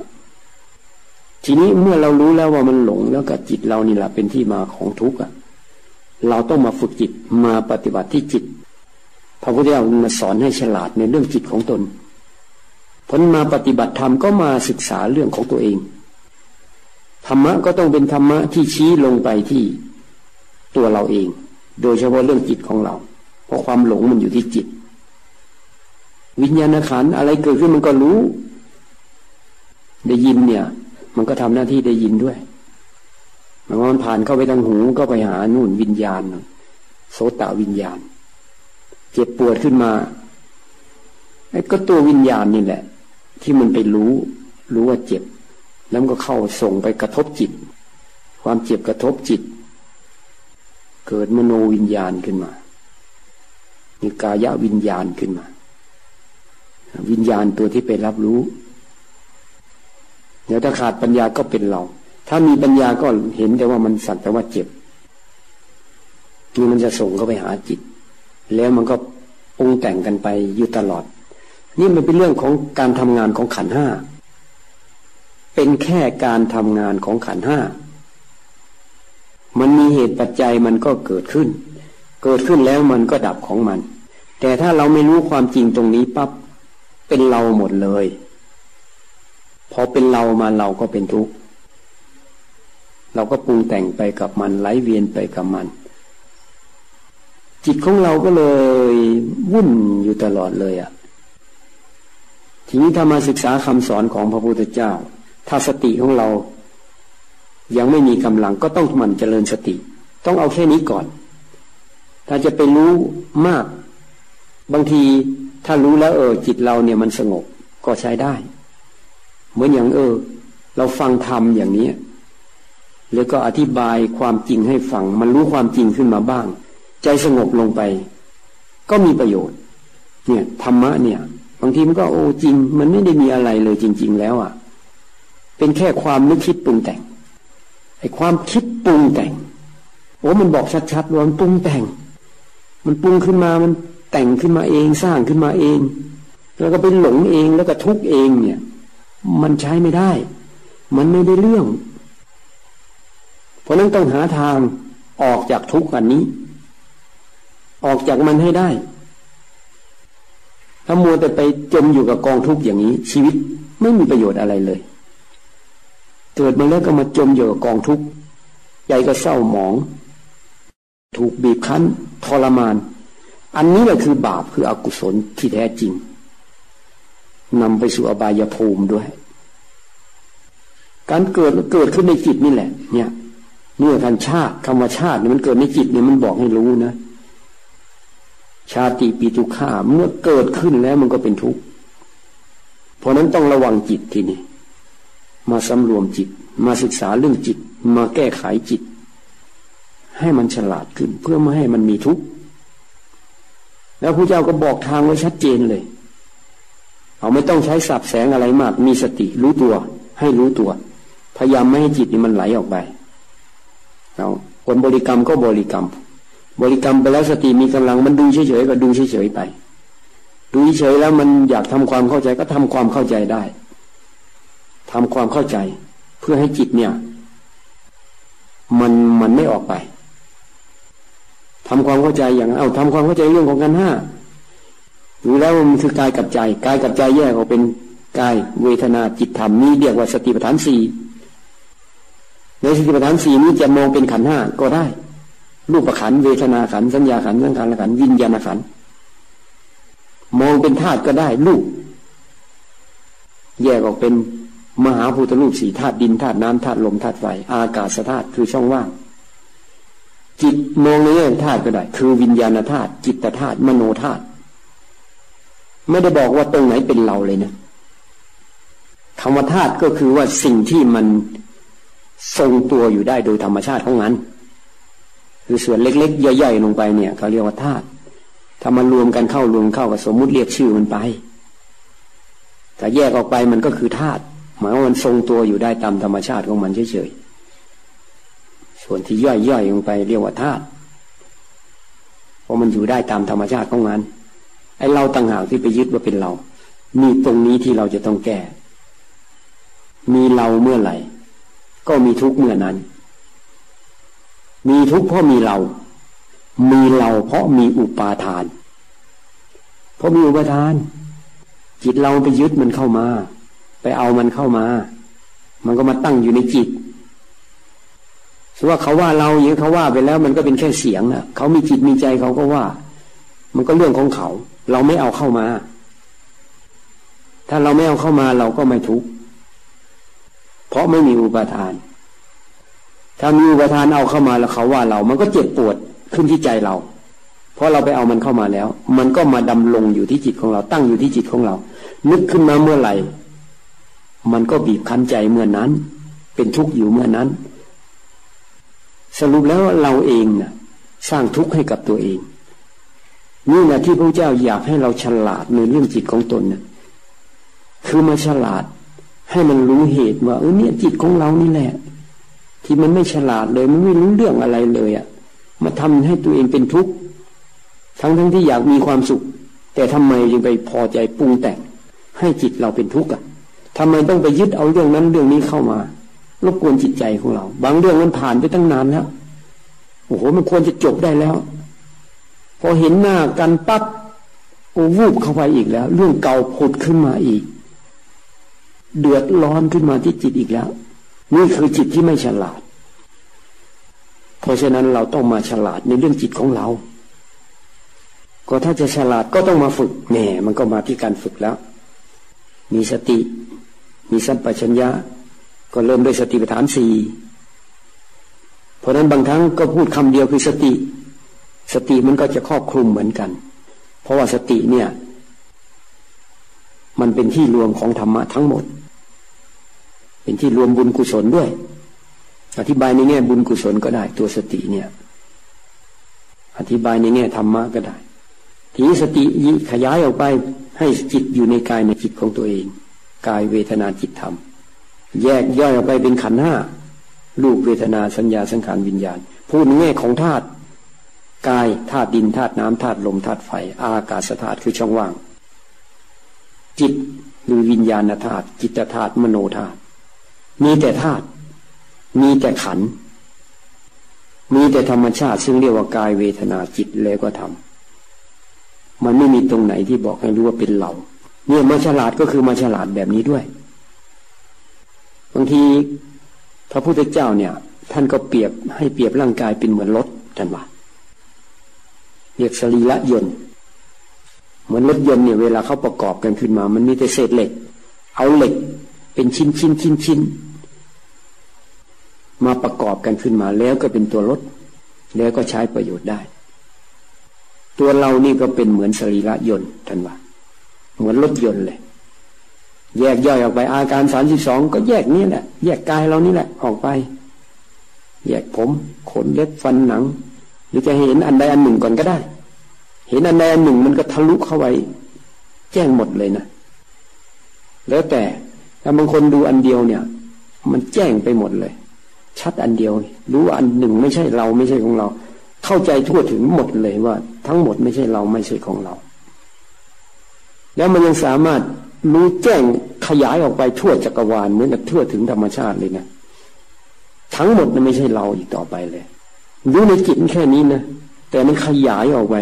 ทีนี้เมื่อเรารู้แล้วว่ามันหลงแล้วกับจิตเรานี่แหละเป็นที่มาของทุกข์อะเราต้องมาฝึกจิตมาปฏิบัติที่จิต พระพุทธเจ้ามาสอนให้ฉลาดในเรื่องจิตของตนผลมาปฏิบัติธรรมก็มาศึกษาเรื่องของตัวเอง ธรรมะก็ต้องเป็นธรรมะที่ชี้ลงไปที่ตัวเราเอง โดยเฉพาะเรื่องจิตของเรา เพราะความหลงมันอยู่ที่จิต วิญญาณขันอะไรเกิดขึ้นมันก็รู้ ได้ยินเนี่ย มันก็ทำหน้าที่ได้ยินด้วยมันผ่านเข้าไปทางหูก็ไปหานู่นวิญญาณ โสตวิญญาณ เจ็บปวดขึ้นมาไอ้ก็ตัววิญญาณนี่แหละ ที่มันไปรู้ รู้ว่าเจ็บ แล้วก็เข้าส่งไปกระทบจิต ความเจ็บกระทบจิต เกิดมโนวิญญาณขึ้นมามีกายวิญญาณขึ้นมา วิญญาณตัวที่ไปรับรู้เดี๋ยวถ้าขาดปัญญาก็เป็นเรา ถ้ามีปัญญาก็เห็นแต่ว่ามันสักแต่ว่าเจ็บนี่มันจะส่งเข้าไปหาจิต แล้วมันก็ปรุงแต่งกันไปอยู่ตลอด นี่มันเป็นเรื่องของการทำงานของขันห้าเป็นแค่การทำงานของขันห้ามันมีเหตุปัจจัยมันก็เกิดขึ้น เกิดขึ้นแล้วมันก็ดับของมัน แต่ถ้าเราไม่รู้ความจริงตรงนี้ปั๊บเป็นเราหมดเลย พอเป็นเรามาเราก็เป็นทุกข์เราก็ปรุงแต่งไปกับมันไหลเวียนไปกับมัน จิตของเราก็เลยวุ่นอยู่ตลอดเลยอะ่ะ ทีนี้ถ้ามาศึกษาคำสอนของพระพุทธเจ้า ถ้าสติของเรา ยังไม่มีกำลังก็ต้องหมั่นเจริญสติ ต้องเอาแค่นี้ก่อน ถ้าจะไปรู้มาก บางทีถ้ารู้แล้วเออ จิตเราเนี่ยมันสงบก็ใช้ได้ เหมือนอย่างเออ เราฟังธรรมอย่างนี้แล้วก็อธิบายความจริงให้ฟัง มันรู้ความจริงขึ้นมาบ้าง ใจสงบลงไป ก็มีประโยชน์ เนี่ยธรรมะเนี่ย บางทีมันก็โอ้จริง มันไม่ได้มีอะไรเลยจริง ๆ แล้วอะ่ะ เป็นแค่ความนึกคิดปรุงแต่งไอ้ความคิดปรุงแต่งโอ้มันบอกชัดๆว่ามันปรุงแต่ง มันปรุงขึ้นมามันแต่งขึ้นมาเองสร้างขึ้นมาเอง แล้วก็เป็นหลงเองแล้วก็ทุกเองเนี่ย มันใช้ไม่ได้ มันไม่ได้เรื่อง เพราะนั้นต้องหาทางออกจากทุกข์อันนี้ ออกจากมันให้ได้ ถ้ามัวแต่ไปจมอยู่กับกองทุกข์อย่างนี้ ชีวิตไม่มีประโยชน์อะไรเลย เกิดมาแล้วก็มาจมอยู่กับกองทุกข์ใจก็เศร้าหมอง ถูกบีบคั้น ทรมาน อันนี้แหละคือบาปคืออกุศลที่แท้จริงนำไปสู่อบายภูมิด้วย การเกิดเกิดขึ้นในจิตนี่แหละ เนี่ยเมื่อทันชาติคำว่าชาติเนี่ยมันเกิดในจิตเนี่ยมันบอกให้รู้นะ ชาติปีตุข่าเมื่อเกิดขึ้นแล้วมันก็เป็นทุกข์เพราะนั้นต้องระวังจิตทีนี้มาสำรวมจิต มาศึกษาเรื่องจิต มาแก้ไขจิต ให้มันฉลาดขึ้น เพื่อไม่ให้มันมีทุกข์แล้วพระเจ้าก็บอกทางไว้ชัดเจนเลย เอาไม่ต้องใช้สับแสงอะไรมาก มีสติรู้ตัว ให้รู้ตัว พยายามไม่ให้จิตนี่มันไหลออกไปเราคนบริกรรมก็บริกรรม บริกรรมไปแล้วสติมีกำลังมันดูเฉยๆก็ดูเฉยๆไป ดูเฉยแล้วมันอยากทำความเข้าใจก็ทำความเข้าใจได้ทำความเข้าใจ เพื่อให้จิตเนี่ย มันมันไม่ออกไปทำความเข้าใจอย่างเอาทำความเข้าใจเรื่องของกันห้าดูแล้วมันคือกายกับใจกายกับใจแยกออกเป็นกายเวทนาจิตธรรมนี่เรียกว่าสติปัฏฐานสี่ในสติปัฏฐานสี่นี้จะมองเป็นขันห้าก็ได้ รูปขันเวทนาขันสัญญาขันสังขารขันวิญญาณขันมองเป็นธาตุก็ได้รูปแยกออกเป็นมหาภูตรูปสี่ธาตุดินธาตุน้ำธาตุลมธาตุไฟอากาศธาตุคือช่องว่าง จิตมองในแง่ธาตุก็ได้ คือวิญญาณธาตุจิตธาตุมโนธาตุไม่ได้บอกว่าตรงไหนเป็นเราเลยนะคำว่าธาตุก็คือว่าสิ่งที่มันทรงตัวอยู่ได้โดยธรรมชาติของมัน คือส่วนเล็ก ๆ ใหญ่ๆลงไปเนี่ยเขาเรียกว่าธาตุถ้ามันรวมกันเข้ารวมเข้ากับสมมุติเรียกชื่อมันไปแต่แยกออกไปมันก็คือธาตุหมายว่ามันทรงตัวอยู่ได้ตามธรรมชาติของมันเฉยๆส่วนที่ย่อยๆลงไปเรียกว่าธาตุเพราะมันอยู่ได้ตามธรรมชาติของมันไอ้เราต่างหากที่ไปยึดว่าเป็นเรา มีตรงนี้ที่เราจะต้องแก้ มีเราเมื่อไหร่ ก็มีทุกเมื่อนั้น มีทุกเพราะมีเรา มีเราเพราะมีอุปาทาน เพราะมีอุปาทาน จิตเราไปยึดมันเข้ามา ไปเอามันเข้ามา มันก็มาตั้งอยู่ในจิตสว่าเขาว่าเราอย่างเขาว่าไปแล้ว มันก็เป็นแค่เสียงนะเขามีจิตมีใจเขาก็ว่า มันก็เรื่องของเขา เราไม่เอาเข้ามา ถ้าเราไม่เอาเข้ามาเราก็ไม่ทุกข์เพราะไม่มีอุปาทาน ถ้ามีอุปทานเอาเข้ามาแล้วเขาว่าเรา มันก็เจ็บปวดขึ้นที่ใจเรา เพราะเราไปเอามันเข้ามาแล้ว มันก็มาดำลงอยู่ที่จิตของเรา ตั้งอยู่ที่จิตของเรา นึกขึ้นมาเมื่อไหร่ มันก็บีบคั้นใจเมื่อนั้น เป็นทุกข์อยู่เมื่อนั้น สรุปแล้วเราเองนะ่ะ สร้างทุกข์ให้กับตัวเอง นี่แหละที่พระเจ้าอยากให้เราฉลาดในเรื่องจิตของตนนะคือมาฉลาดให้มันรู้เหตุว่าเออเนี่ยจิตของเรานี่แหละ ที่มันไม่ฉลาดเลยมันไม่รู้เรื่องอะไรเลยอะ่ะ มาทำให้ตัวเองเป็นทุกข์ทั้งทั้งที่อยากมีความสุข แต่ทำไมจึงไปพอใจปรุงแต่งให้จิตเราเป็นทุกข์อะทำไมต้องไปยึดเอาเรื่องนั้นเรื่องนี้เข้ามารบกวนจิตใจของเรา บางเรื่องมันผ่านไปตั้งนานแล้วโอ้โหมันควรจะจบได้แล้ว พอเห็นหน้ากันปั๊บโอ้วูบเข้าไปอีกแล้ว เรื่องเก่าผุดขึ้นมาอีก เดือดร้อนขึ้นมาที่จิตอีกแล้ว นี่คือจิตที่ไม่ฉลาด เพราะฉะนั้นเราต้องมาฉลาดในเรื่องจิตของเรา ก็ถ้าจะฉลาดก็ต้องมาฝึกแหมมันก็มาที่การฝึกแล้ว มีสติ มีสัมปชัญญะ ก็เริ่มด้วยสติปัฏฐานสี่เพราะนั้นบางครั้งก็พูดคำเดียวคือสติ สติมันก็จะครอบคลุมเหมือนกัน เพราะว่าสติเนี่ย มันเป็นที่รวมของธรรมะทั้งหมด เป็นที่รวมบุญกุศลด้วย อธิบายในแง่บุญกุศลก็ได้ ตัวสติเนี่ย อธิบายในแง่ธรรมะก็ได้ ทีนี้สติขยายออกไปให้จิตอยู่ในกายในจิตของตัวเอง กายเวทนาจิตธรรม แยกย่อยออกไปเป็นขันห้าลูกเวทนาสัญญาสังขารวิญญาณ พูดในแง่ของธาตุกายธาตุดินธาตุน้ำธาตุลมธาตุไฟ อากาศธาตุคือช่องว่าง จิตหรือวิญญาณธาตุจิตธาตุมโนธาตุ มีแต่ธาตุมีแต่ขัน มีแต่ธรรมชาติ ซึ่งเรียกว่ากายเวทนาจิตแล้วก็ทำมันไม่มีตรงไหนที่บอกให้รู้ว่าเป็นเรา เนี่ยมาฉลาดก็คือมาฉลาดแบบนี้ด้วย บางทีพระพุทธเจ้าเนี่ย ท่านก็เปรียบให้เปรียบร่างกายเป็นเหมือนรถท่านว่าเรียกสรีระยนต์เหมือนรถยนต์เนี่ยเวลาเขาประกอบกันขึ้นมา มันมีแต่เศษเหล็ก เอาเหล็ก เป็นชิ้นชิ้นชิ้นชิ้นมาประกอบกันขึ้นมาแล้วก็เป็นตัวรถ แล้วก็ใช้ประโยชน์ได้ ตัวเรานี่ก็เป็นเหมือนสรีระยนต์ท่านว่าเหมือนรถยนต์เลย แยกย่อยออกไปอาการสามสิบสองก็แยกนี่แหละ แยกกายเรานี่แหละออกไป แยกผม ขนเล็บฟันหนัง หรือจะเห็นอันใดอันหนึ่งก่อนก็ได้ เห็นอันใดอันหนึ่งมันก็ทะลุเข้าไปแจ้งหมดเลยนะแล้วแต่ ถ้าบางคนดูอันเดียวเนี่ย มันแจ้งไปหมดเลย ชัดอันเดียวรู้อันหนึ่งไม่ใช่เราไม่ใช่ของเรา เข้าใจทั่วถึงหมดเลยว่า ทั้งหมดไม่ใช่เราไม่ใช่ของเรา แล้วมันยังสามารถรู้แจ้งขยายออกไปทั่วจักรวาลเหมือนกับทั่วถึงธรรมชาติเลยนะทั้งหมดมันไม่ใช่เราอีกต่อไปเลย รู้ในจิตแค่นี้นะแต่มันขยายออกไป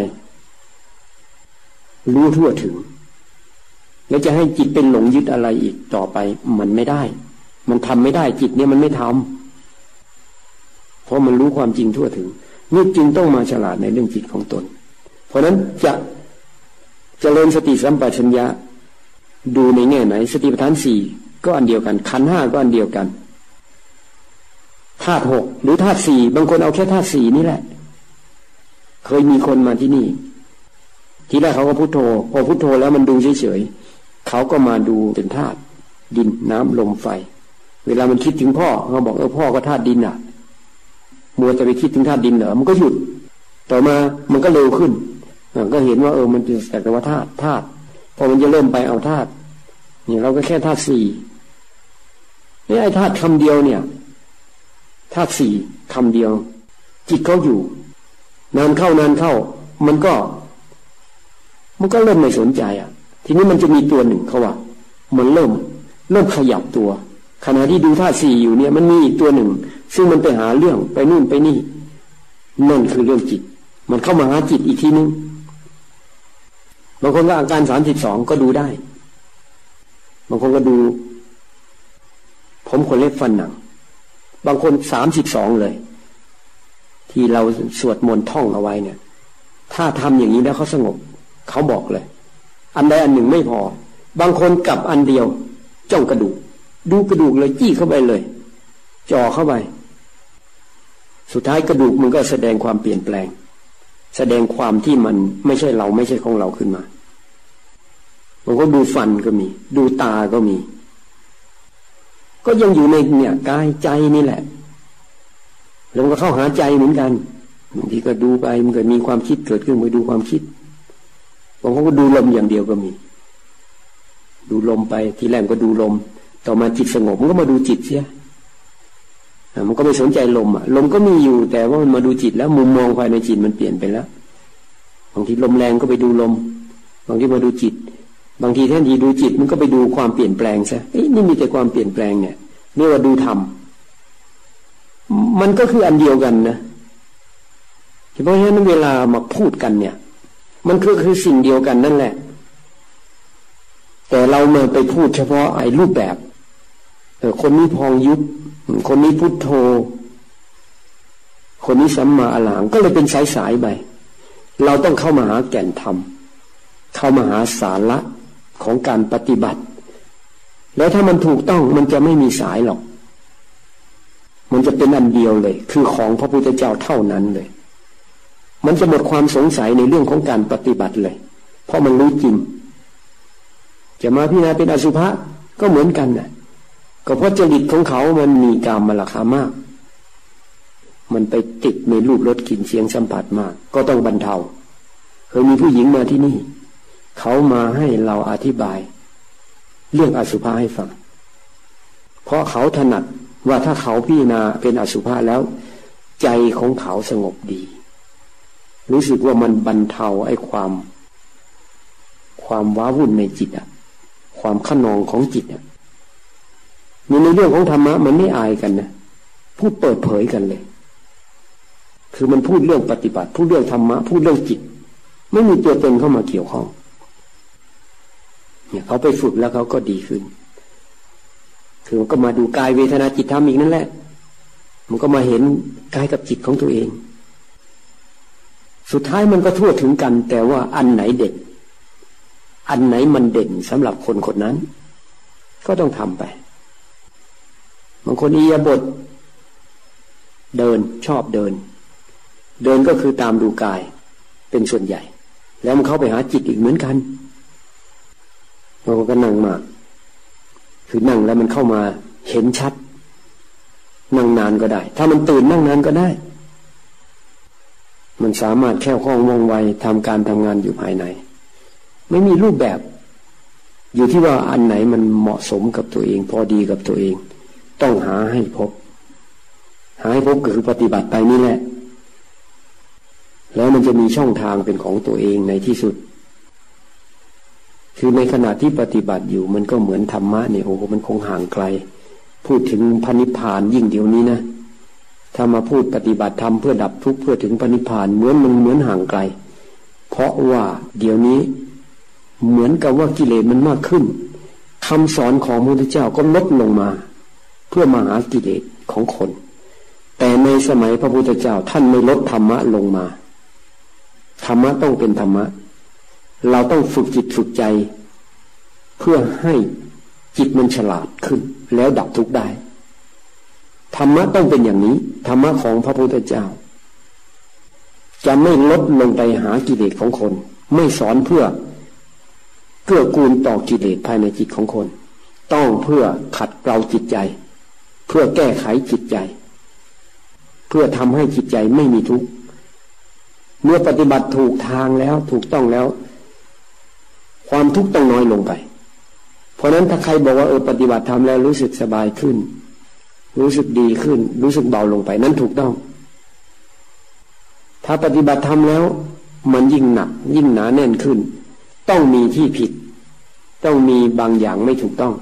รู้ทั่วถึง แล้วจะให้จิตเป็นหลงยึดอะไรอีกต่อไป มันไม่ได้ มันทำไม่ได้จิตเนี่ยมันไม่ทำเพราะมันรู้ความจริงทั่วถึงนี่จึงต้องมาฉลาดในเรื่องจิตของตน เพราะนั้นจะจะเจริญสติสัมปชัญญะดูในแง่ไหน สติปัฏฐานสี่ก็อันเดียวกันขันห้าก็อันเดียวกันธาตุหกหรือธาตุสี่บางคนเอาแค่ธาตุสี่นี่แหละ เคยมีคนมาที่นี่ ทีแรกเขาก็พุโทโธพอพุโทโธแล้วมันดูเฉย เขาก็มาดูเป็นธาตุดินน้ำลมไฟ เวลามันคิดถึงพ่อเขาบอกเออพ่อก็ธาตุดินอะมัวจะไปคิดถึงธาตุดินเหรอมันก็หยุด ต่อมามันก็เร็วขึ้นก็เห็นว่าเออมันเป็นแต่ว่าธาตุธาตุพอมันจะเริ่มไปเอาธาตุเนี่ยเราก็แค่ธาตุสี่นี่ไอ้ธาตุคำเดียวเนี่ยธาตุสี่คำเดียว จิตเขาอยู่ นานเข้านานเข้า มันก็ มันก็เริ่มไม่สนใจอะ ทีนี้มันจะมีตัวหนึ่งเขาว่ามันเริ่มเริ่มขยับตัว ขณะที่ดูท่าสี่อยู่เนี่ย มันมีอีกตัวหนึ่ง ซึ่งมันไปหาเรื่องไปนู่นไปนี่นั่นคือเรื่องจิต มันเข้ามาหาจิตอีกทีนึงบางคนก็อาการสามสิบสองก็ดูได้ บางคนก็ดู ผมขนเล็บฟันหนัง บางคนสามสิบสองเลย ที่เราสวดมนต์ท่องเอาไว้เนี่ย ถ้าทำอย่างนี้แล้วเขาสงบ เขาบอกเลย อันใดอันหนึ่งไม่พอ บางคนกลับอันเดียว จ้องกระดูก ดูกระดูกเลยจี้เข้าไปเลย จ่อเข้าไป สุดท้ายกระดูกมันก็แสดงความเปลี่ยนแปลง แสดงความที่มันไม่ใช่เราไม่ใช่ของเราขึ้นมาบางคนดูฟันก็มี ดูตาก็มี ก็ยังอยู่ในเนี่ยกายใจนี่แหละ แล้วก็เข้าหาใจเหมือนกันบางทีก็ดูไปมันก็มีความคิดเกิดขึ้นไปดูความคิด บางคนก็ดูลมอย่างเดียวก็มี ดูลมไปทีแรกก็ดูลม ต่อมาจิตสงบมันก็มาดูจิตเสียมันก็ไม่สนใจลมอะ ลมก็มีอยู่ แต่ว่ามันมาดูจิตแล้ว มุมมองภายในจิตมันเปลี่ยนไปแล้วบางทีลมแรงก็ไปดูลม บางทีมาดูจิต บางทีแทนที่ดูจิตมันก็ไปดูความเปลี่ยนแปลงซะเอ้นี่มีแต่ความเปลี่ยนแปลงเนี่ยเรียกว่าดูธรรมมันก็คืออันเดียวกันนะเพราะฉะนั้นเวลามาพูดกันเนี่ย มันคือคือสิ่งเดียวกันนั่นแหละ แต่เราเมื่อไปพูดเฉพาะไอ้รูปแบบเออคนนี้พองยุบคนนี้พุทโธ คนนี้สัมมาอรหังก็เลยเป็นสายสายไปเราต้องเข้ามาหาแก่นธรรม เข้ามาหาสาระของการปฏิบัติ แล้วถ้ามันถูกต้องมันจะไม่มีสายหรอก มันจะเป็นอันเดียวเลย คือของพระพุทธเจ้าเท่านั้นเลย มันจะหมดความสงสัยในเรื่องของการปฏิบัติเลย เพราะมันรู้จริง จะมาพิจารณาเป็นอสุภะก็เหมือนกันนะก็เพราะจริตของเขามันมีกามมาราคามาก มันไปติดในรูปรสกลิ่นเสียงสัมผัสมาก ก็ต้องบรรเทา เคยมีผู้หญิงมาที่นี่ เขามาให้เราอธิบาย เรื่องอสุภะให้ฟัง เพราะเขาถนัดว่าถ้าเขาพิจารณาเป็นอสุภะแล้ว ใจของเขาสงบดี รู้สึกว่ามันบรรเทาไอ้ความ ความว้าวุ่นในจิตอะความขนองของจิตอะมีในเรื่องของธรรมะมันไม่อายกันนะพูดเปิดเผยกันเลย คือมันพูดเรื่องปฏิบัติ พูดเรื่องธรรมะ พูดเรื่องจิต ไม่มีตัวตนเข้ามาเกี่ยวข้อง เนี่ยเขาไปฝึกแล้วเขาก็ดีขึ้น คือมันก็มาดูกายเวทนาจิตธรรมอีกนั่นแหละ มันก็มาเห็นกายกับจิตของตัวเอง สุดท้ายมันก็ทั่วถึงกัน แต่ว่าอันไหนเด่น อันไหนมันเด่นสำหรับคนคนนั้น ก็ต้องทำไปบางคนอียบท เดินชอบเดิน เดินก็คือตามดูกายเป็นส่วนใหญ่ แล้วมันเข้าไปหาจิตอีกเหมือนกันเราก็นั่งมาก คือนั่งแล้วมันเข้ามาเห็นชัด นั่งนานก็ได้ ถ้ามันตื่นนั่งนานก็ได้ มันสามารถแค่ห้องว่องไวทำการทำงานอยู่ภายใน ไม่มีรูปแบบ อยู่ที่ว่าอันไหนมันเหมาะสมกับตัวเอง พอดีกับตัวเอง ต้องหาให้พบ หาให้พบก็คือปฏิบัติไปนี่แหละ แล้วมันจะมีช่องทางเป็นของตัวเองในที่สุด คือในขณะที่ปฏิบัติอยู่มันก็เหมือนธรรมะเนี่ยโอ้โหมันคงห่างไกล พูดถึงพระนิพพานยิ่งเดี๋ยวนี้นะ ถ้ามาพูดปฏิบัติธรรมเพื่อดับทุกข์เพื่อถึงพระนิพานเหมือนมันเหมือนห่างไกล เพราะว่าเดี๋ยวนี้เหมือนกับว่ากิเลสมันมากขึ้นคำสอนของพระพุทธเจ้าก็ลดลงมา เพื่อมาหากิเลสของคน แต่ในสมัยพระพุทธเจ้าท่านไม่ลดธรรมะลงมาธรรมะต้องเป็นธรรมะ เราต้องฝึกจิตฝึกใจ เพื่อให้จิตมันฉลาดขึ้น แล้วดับทุกข์ได้ ธรรมะต้องเป็นอย่างนี้ ธรรมะของพระพุทธเจ้า จะไม่ลดลงไปหากิเลสของคน ไม่สอนเพื่อเกื้อกูลต่อกิเลสภายในจิตของคน ต้องเพื่อขัดเกลาจิตใจ เพื่อแก้ไขจิตใจ เพื่อทำให้จิตใจไม่มีทุกข์เมื่อปฏิบัติถูกทางแล้วถูกต้องแล้ว ความทุกข์ต้องน้อยลงไป เพราะนั้นถ้าใครบอกว่าเออปฏิบัติทำแล้วรู้สึกสบายขึ้น รู้สึกดีขึ้น รู้สึกเบาลงไปนั้นถูกต้อง ถ้าปฏิบัติทำแล้ว มันยิ่งหนัก ยิ่งหนาแน่นขึ้น ต้องมีที่ผิด ต้องมีบางอย่างไม่ถูกต้อง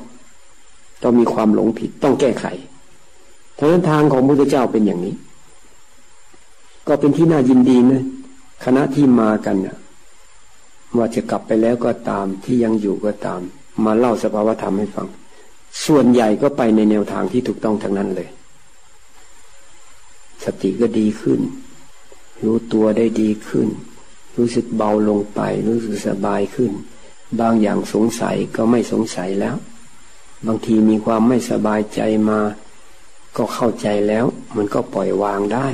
ต้องมีความหลงผิดต้องแก้ไขทั้งนั้นทางของพระพุทธเจ้าเป็นอย่างนี้ ก็เป็นที่น่ายินดีนะคณะที่มากันเนี่ยว่าจะกลับไปแล้วก็ตามที่ยังอยู่ก็ตาม มาเล่าสภาวธรรมให้ฟัง ส่วนใหญ่ก็ไปในแนวทางที่ถูกต้องทั้งนั้นเลย สติก็ดีขึ้น รู้ตัวได้ดีขึ้น รู้สึกเบาลงไป รู้สึกสบายขึ้น บางอย่างสงสัยก็ไม่สงสัยแล้ว บางทีมีความไม่สบายใจมา ก็เข้าใจแล้ว มันก็ปล่อยวางได้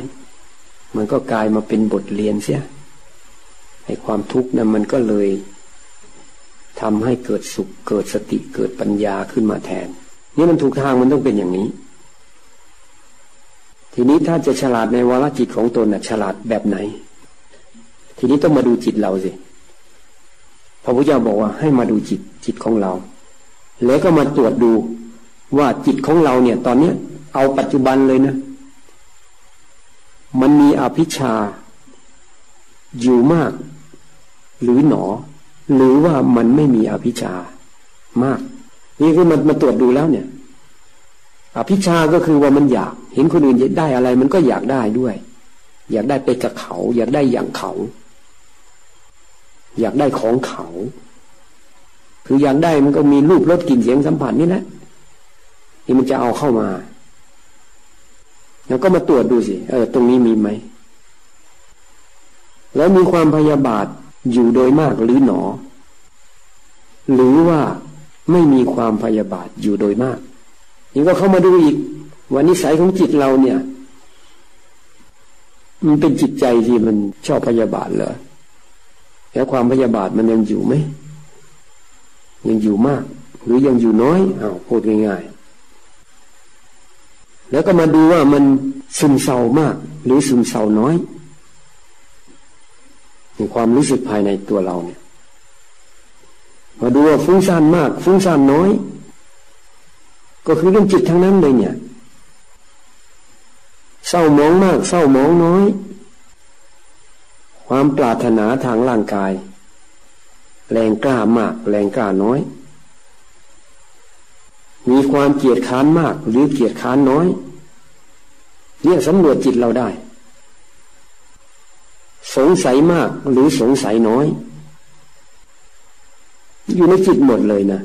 มันก็กลายมาเป็นบทเรียนเสียไอ้ความทุกข์นั้นมันก็เลย ทำให้เกิดสุขเกิดสติเกิดปัญญาขึ้นมาแทน นี่มันถูกทางมันต้องเป็นอย่างนี้ ทีนี้ถ้าจะฉลาดในวาระจิตของตนน่ะฉลาดแบบไหน ทีนี้ต้องมาดูจิตเราสิพระพุทธเจ้าบอกว่าให้มาดูจิตจิตของเรา แล้วก็มาตรวจดูว่าจิตของเราเนี่ย ตอนเนี้ยเอาปัจจุบันเลยนะ มันมีอภิชาอยู่มาก หรือหนอ หรือว่ามันไม่มีอภิชามาก นี่คือมันมาตรวจดูแล้วเนี่ย อภิชาก็คือว่ามันอยาก เห็นคนอื่นได้อะไร มันก็อยากได้ด้วย อยากได้ไปกับเขา อยากได้อย่างเขา อยากได้ของเขา คืออยากได้มันก็มีรูปรสกลิ่นเสียงสัมผัสนี่แหละที่มันจะเอาเข้ามาแล้วก็มาตรวจดูสิ เออ ตรงนี้มีไหม แล้วมีความพยาบาท อยู่โดยมากหรือหนอ หรือว่าไม่มีความพยาบาทอยู่โดยมากนี่ก็เข้ามาดูอีกว่านิสัยของจิตเราเนี่ย มันเป็นจิตใจที่มันชอบพยาบาทเหรอแล้วความพยาบาทมันยังอยู่ไหมยังอยู่มาก หรือยังอยู่น้อยอา้าวพูดง่ายๆแล้วก็มาดูว่ามันซึมเศร้ามาก หรือซึมเศร้าน้อย ในความรู้สึกภายในตัวเราเนี่ย มาดูว่าฟุ้งซ่านมาก ฟุ้งซ่านน้อย ก็คือเรื่องจิตทั้งนั้นเลยเนี่ย เศร้ามองมาก เศร้ามองน้อย ความปรารถนาทางร่างกาย แรงกล้ามาก แรงกล้าน้อย มีความเกียดค้านมาก หรือเกียดค้านน้อย เนี่ยสำรวจจิตเราได้ สงสัยมากหรือสงสัยน้อย อยู่ในจิตหมดเลยนะ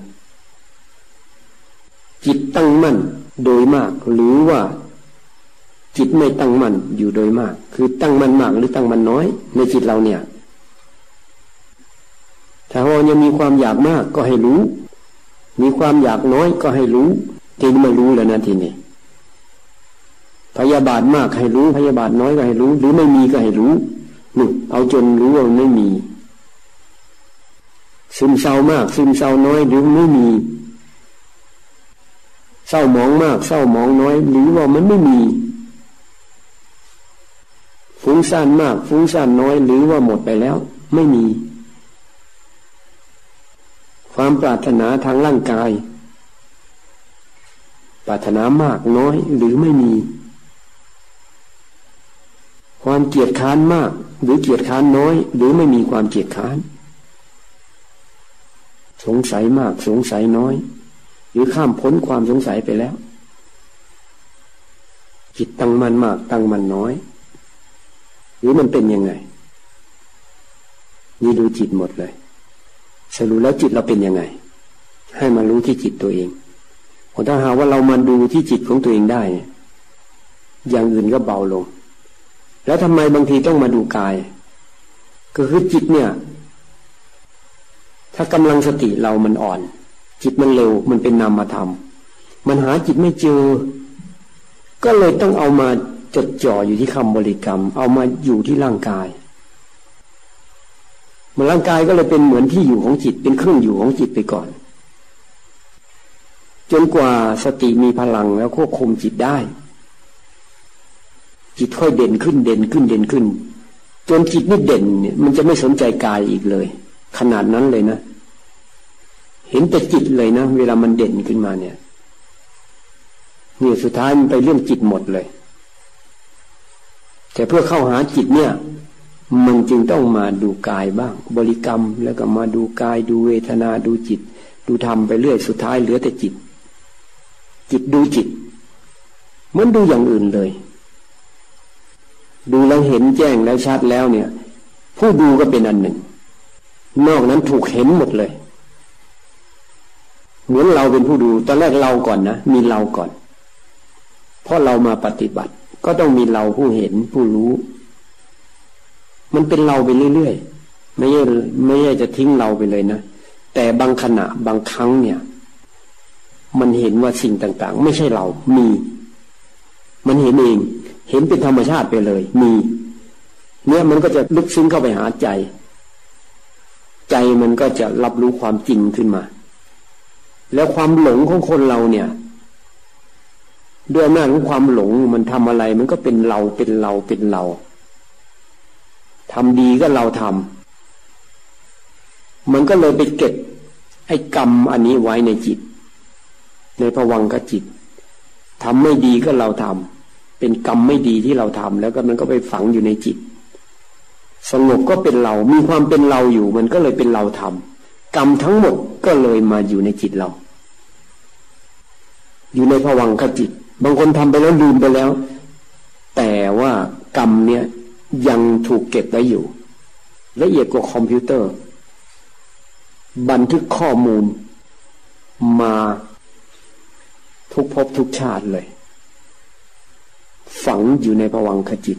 จิตตั้งมั่นโดยมาก หรือว่า จิตไม่ตั้งมั่นอยู่โดยมาก คือตั้งมั่นมากหรือตั้งมั่นน้อย ในจิตเราเนี่ย ถ้าเรายังมีความอยากมากก็ให้รู้ มีความอยากน้อยก็ให้รู้ทีนี้มารู้แล้วนะทีนี้พพยาบาทมากให้รู้พยาบาทน้อยก็ให้รู้ หรือไม่มีก็ให้รู้ นี่เอาจนรู้ว่าไม่มี ซึมเศร้ามาก ซึมเศร้าน้อยหรือไม่มี เศร้ามองมาก เศร้ามองน้อย หรือว่ามันไม่มี ฟุ้งซ่านมาก ฟุ้งซ่านน้อย หรือว่าหมดไปแล้ว ไม่มี ความปรารถนาทางร่างกาย ปรารถนามากน้อยหรือไม่มีความเกียดค้านมาก หรือเกียดค้านน้อย หรือไม่มีความเกียดค้าน สงสัยมากสงสัยน้อย หรือข้ามพ้นความสงสัยไปแล้ว จิตตั้งมันมากตั้งมันน้อย หรือมันเป็นยังไง นี่ดูจิตหมดเลยสรุปแล้วจิตเราเป็นยังไง ให้มารู้ที่จิตตัวเองถ้าหาว่าเรามาดูที่จิตของตัวเองได้ อย่างอื่นก็เบาลง แล้วทำไมบางทีต้องมาดูกาย ก็คือจิตเนี่ย ถ้ากำลังสติเรามันอ่อน จิตมันเร็ว มันเป็นนามธรรมมันหาจิตไม่เจอ ก็เลยต้องเอามาจดจ่ออยู่ที่คำบริกรรม เอามาอยู่ที่ร่างกายมันร่างกายก็เลยเป็นเหมือนที่อยู่ของจิต เป็นเครื่องอยู่ของจิตไปก่อน จนกว่าสติมีพลังแล้วควบคุมจิตได้ จิตค่อยเด่นขึ้นเด่นขึ้นเด่นขึ้น จนจิตไม่เด่นเนี่ยมันจะไม่สนใจกายอีกเลย ขนาดนั้นเลยนะ เห็นแต่จิตเลยนะ เวลามันเด่นขึ้นมาเนี่ยเนี่ยสุดท้ายมันไปเรื่องจิตหมดเลย แต่เพื่อเข้าหาจิตเนี่ย มันจึงต้องมาดูกายบ้าง บริกรรมแล้วก็มาดูกายดูเวทนาดูจิต ดูธรรมไปเรื่อยสุดท้ายเหลือแต่จิต จิตดูจิตมันดูอย่างอื่นเลย ดูแล้วเห็นแจ้งแล้วชัดแล้วเนี่ย ผู้ดูก็เป็นอันหนึ่ง นอกนั้นถูกเห็นหมดเลย เหมือนเราเป็นผู้ดู ตอนแรกเราก่อนนะ มีเราก่อน เพราะเรามาปฏิบัติ ก็ต้องมีเราผู้เห็นผู้รู้ มันเป็นเราไปเรื่อยๆ ไม่ใช่ไม่ใช่จะทิ้งเราไปเลยนะ แต่บางขณะบางครั้งเนี่ย มันเห็นว่าสิ่งต่างๆ ไม่ใช่เรา มี มันเห็นเอง เห็นเป็นธรรมชาติไปเลย มี เนี่ยมันก็จะลึกซึ้งเข้าไปหาใจ ใจมันก็จะรับรู้ความจริงขึ้นมา แล้วความหลงของคนเราเนี่ย ด้วยอำนาจของความหลงมันทำอะไร มันก็เป็นเราเป็นเราเป็นเราทำดีก็เราทำมันก็เลยไปเก็บไอ้กรรมอันนี้ไว้ในจิต ในภวังกจิตทำไม่ดีก็เราทำ เป็นกรรมไม่ดีที่เราทำแล้วก็มันก็ไปฝังอยู่ในจิต สงบก็เป็นเรา มีความเป็นเราอยู่ มันก็เลยเป็นเราทำกรรมทั้งหมดก็เลยมาอยู่ในจิตเรา อยู่ในผวังขจิต บางคนทำไปแล้วลืมไปแล้ว แต่ว่ากรรมเนี้ยยังถูกเก็บไว้อยู่ละเอียดกว่าคอมพิวเตอร์ บันทึกข้อมูลมาทุกภพทุกชาติเลย ฝังอยู่ในภวังขจิต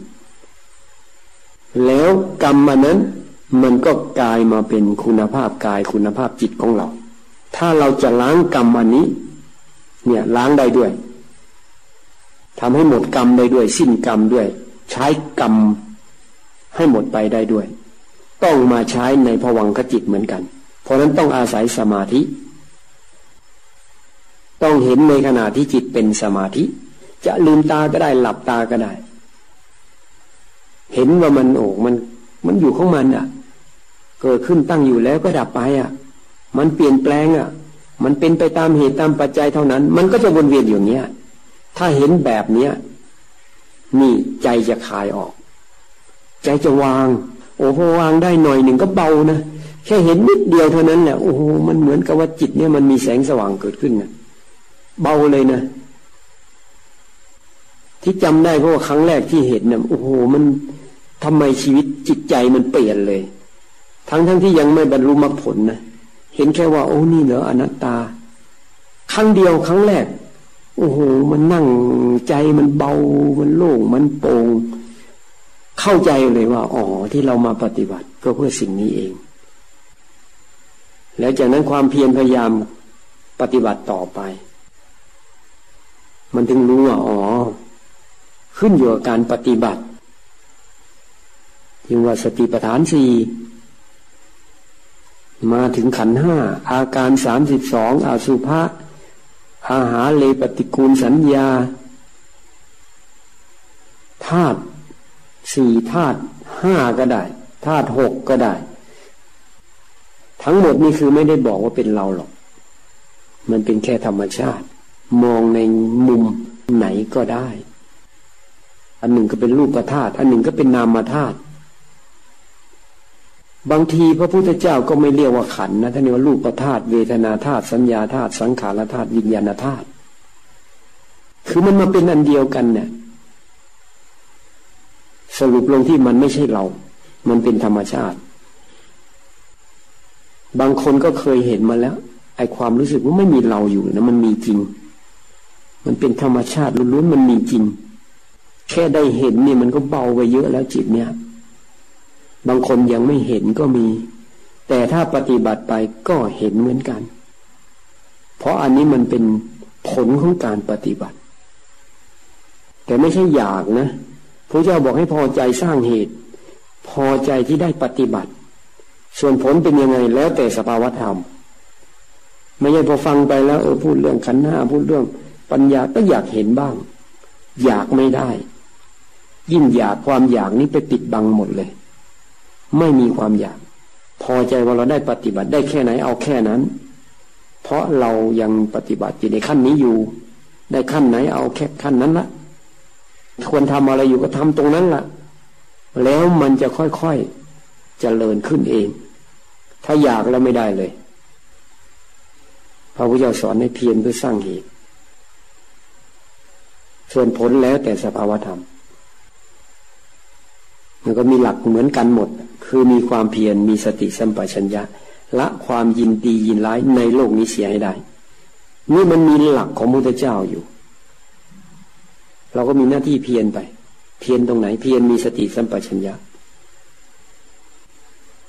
แล้วกรรมมันนั้นมันก็กลายมาเป็นคุณภาพกายคุณภาพจิตของเรา ถ้าเราจะล้างกรรมอันนี้ เนี่ยล้างได้ด้วยทำให้หมดกรรมได้ด้วย สิ้นกรรมด้วย ใช้กรรมให้หมดไปได้ด้วย ต้องมาใช้ในภวังขจิตเหมือนกัน เพราะนั้นต้องอาศัยสมาธิ ต้องเห็นในขณะที่จิตเป็นสมาธิ จะลืมตาก็ได้หลับตาก็ได้ เห็นว่ามันโอ้มัน มันอยู่ของมันอะ เกิดขึ้นตั้งอยู่แล้วก็ดับไปอะ มันเปลี่ยนแปลงอะ มันเป็นไปตามเหตุตามปัจจัยเท่านั้น มันก็จะวนเวียนอยู่เนี้ย ถ้าเห็นแบบเนี้ยนี่ใจจะคลายออก ใจจะวาง โอ้พอวางได้หน่อยหนึ่งก็เบานะแค่เห็นนิดเดียวเท่านั้นแหละโอ้โหมันเหมือนกับว่าจิตเนี่ยมันมีแสงสว่างเกิดขึ้นนะเบาเลยนะ ที่จำได้เพราะว่าครั้งแรกที่เห็นเนี่ยโอ้โหมันทำไมชีวิตจิตใจมันเปลี่ยนเลย ทั้งทั้งที่ยังไม่บรรลุมรรคผลนะเห็นแค่ว่าโอ้นี่เหรออนัตตา ครั้งเดียวครั้งแรก โอ้โหมันนั่งใจมันเบามันโล่งมันโปร่งเข้าใจเลยว่าอ๋อที่เรามาปฏิบัติก็เพื่อสิ่งนี้เอง แล้วจากนั้นความเพียรพยายามปฏิบัติต่อไป มันถึงรู้ว่าอ๋อ ขึ้นอยู่กับการปฏิบัติจึงว่าสติปัฏฐานสี่มาถึงขันห้าอาการสามสิบสองอสุภะอาหาเลปฏิกูลสัญญาธาตุสี่ธาตุห้าก็ได้ธาตุหกก็ได้ ทั้งหมดนี่คือไม่ได้บอกว่าเป็นเราหรอก มันเป็นแค่ธรรมชาติ มองในมุมไหนก็ได้ อันหนึ่งก็เป็นรูปธาตุอันหนึ่งก็เป็นนามธาตุบางทีพระพุทธเจ้าก็ไม่เรียกว่าขันนะท่านเรียกว่ารูปธาตุเวทนาธาตุสัญญาธาตุสังขารธาตุวิญญาณธาตุคือมันมาเป็นอันเดียวกันเนี่ยสรุปลงที่มันไม่ใช่เรา มันเป็นธรรมชาติ บางคนก็เคยเห็นมาแล้ว ไอความรู้สึกว่าไม่มีเราอยู่นะมันมีจริง มันเป็นธรรมชาติล้วนๆมันมีจริง แค่ได้เห็นนี่มันก็เบาไปเยอะแล้วจิตเนี่ย บางคนยังไม่เห็นก็มี แต่ถ้าปฏิบัติไปก็เห็นเหมือนกัน เพราะอันนี้มันเป็นผลของการปฏิบัติ แต่ไม่ใช่อยากนะพระเจ้าบอกให้พอใจสร้างเหตุ พอใจที่ได้ปฏิบัติ ส่วนผลเป็นยังไงแล้วแต่สภาวธรรมไม่ใช่พอฟังไปแล้วเออพูดเรื่องขันห้าพูดเรื่องปัญญาก็อยากเห็นบ้าง อยากไม่ได้ ยิ่งอยากความอยากนี้ไปปิดบังหมดเลย ไม่มีความอยาก พอใจว่าเราได้ปฏิบัติได้แค่ไหนเอาแค่นั้น เพราะเรายังปฏิบัติอยู่ในขั้นนี้อยู่ ได้ขั้นไหนเอาแค่ขั้นนั้นละควรทำอะไรอยู่ก็ทำตรงนั้นล่ะ แล้วมันจะค่อยๆเจริญขึ้นเอง ถ้าอยากแล้วไม่ได้เลยพระพุทธเจ้าสอนให้เพียรเพื่อสร้างเหตุ ส่วนผลแล้วแต่สภาวธรรม มันก็มีหลักเหมือนกันหมด คือมีความเพียรมีสติสัมปชัญญะละความยินดียินร้ายในโลกนี้เสียให้ได้ นี่มันมีหลักของพระเจ้าอยู่ เราก็มีหน้าที่เพียรไป เพียรตรงไหน เพียรมีสติสัมปชัญญะ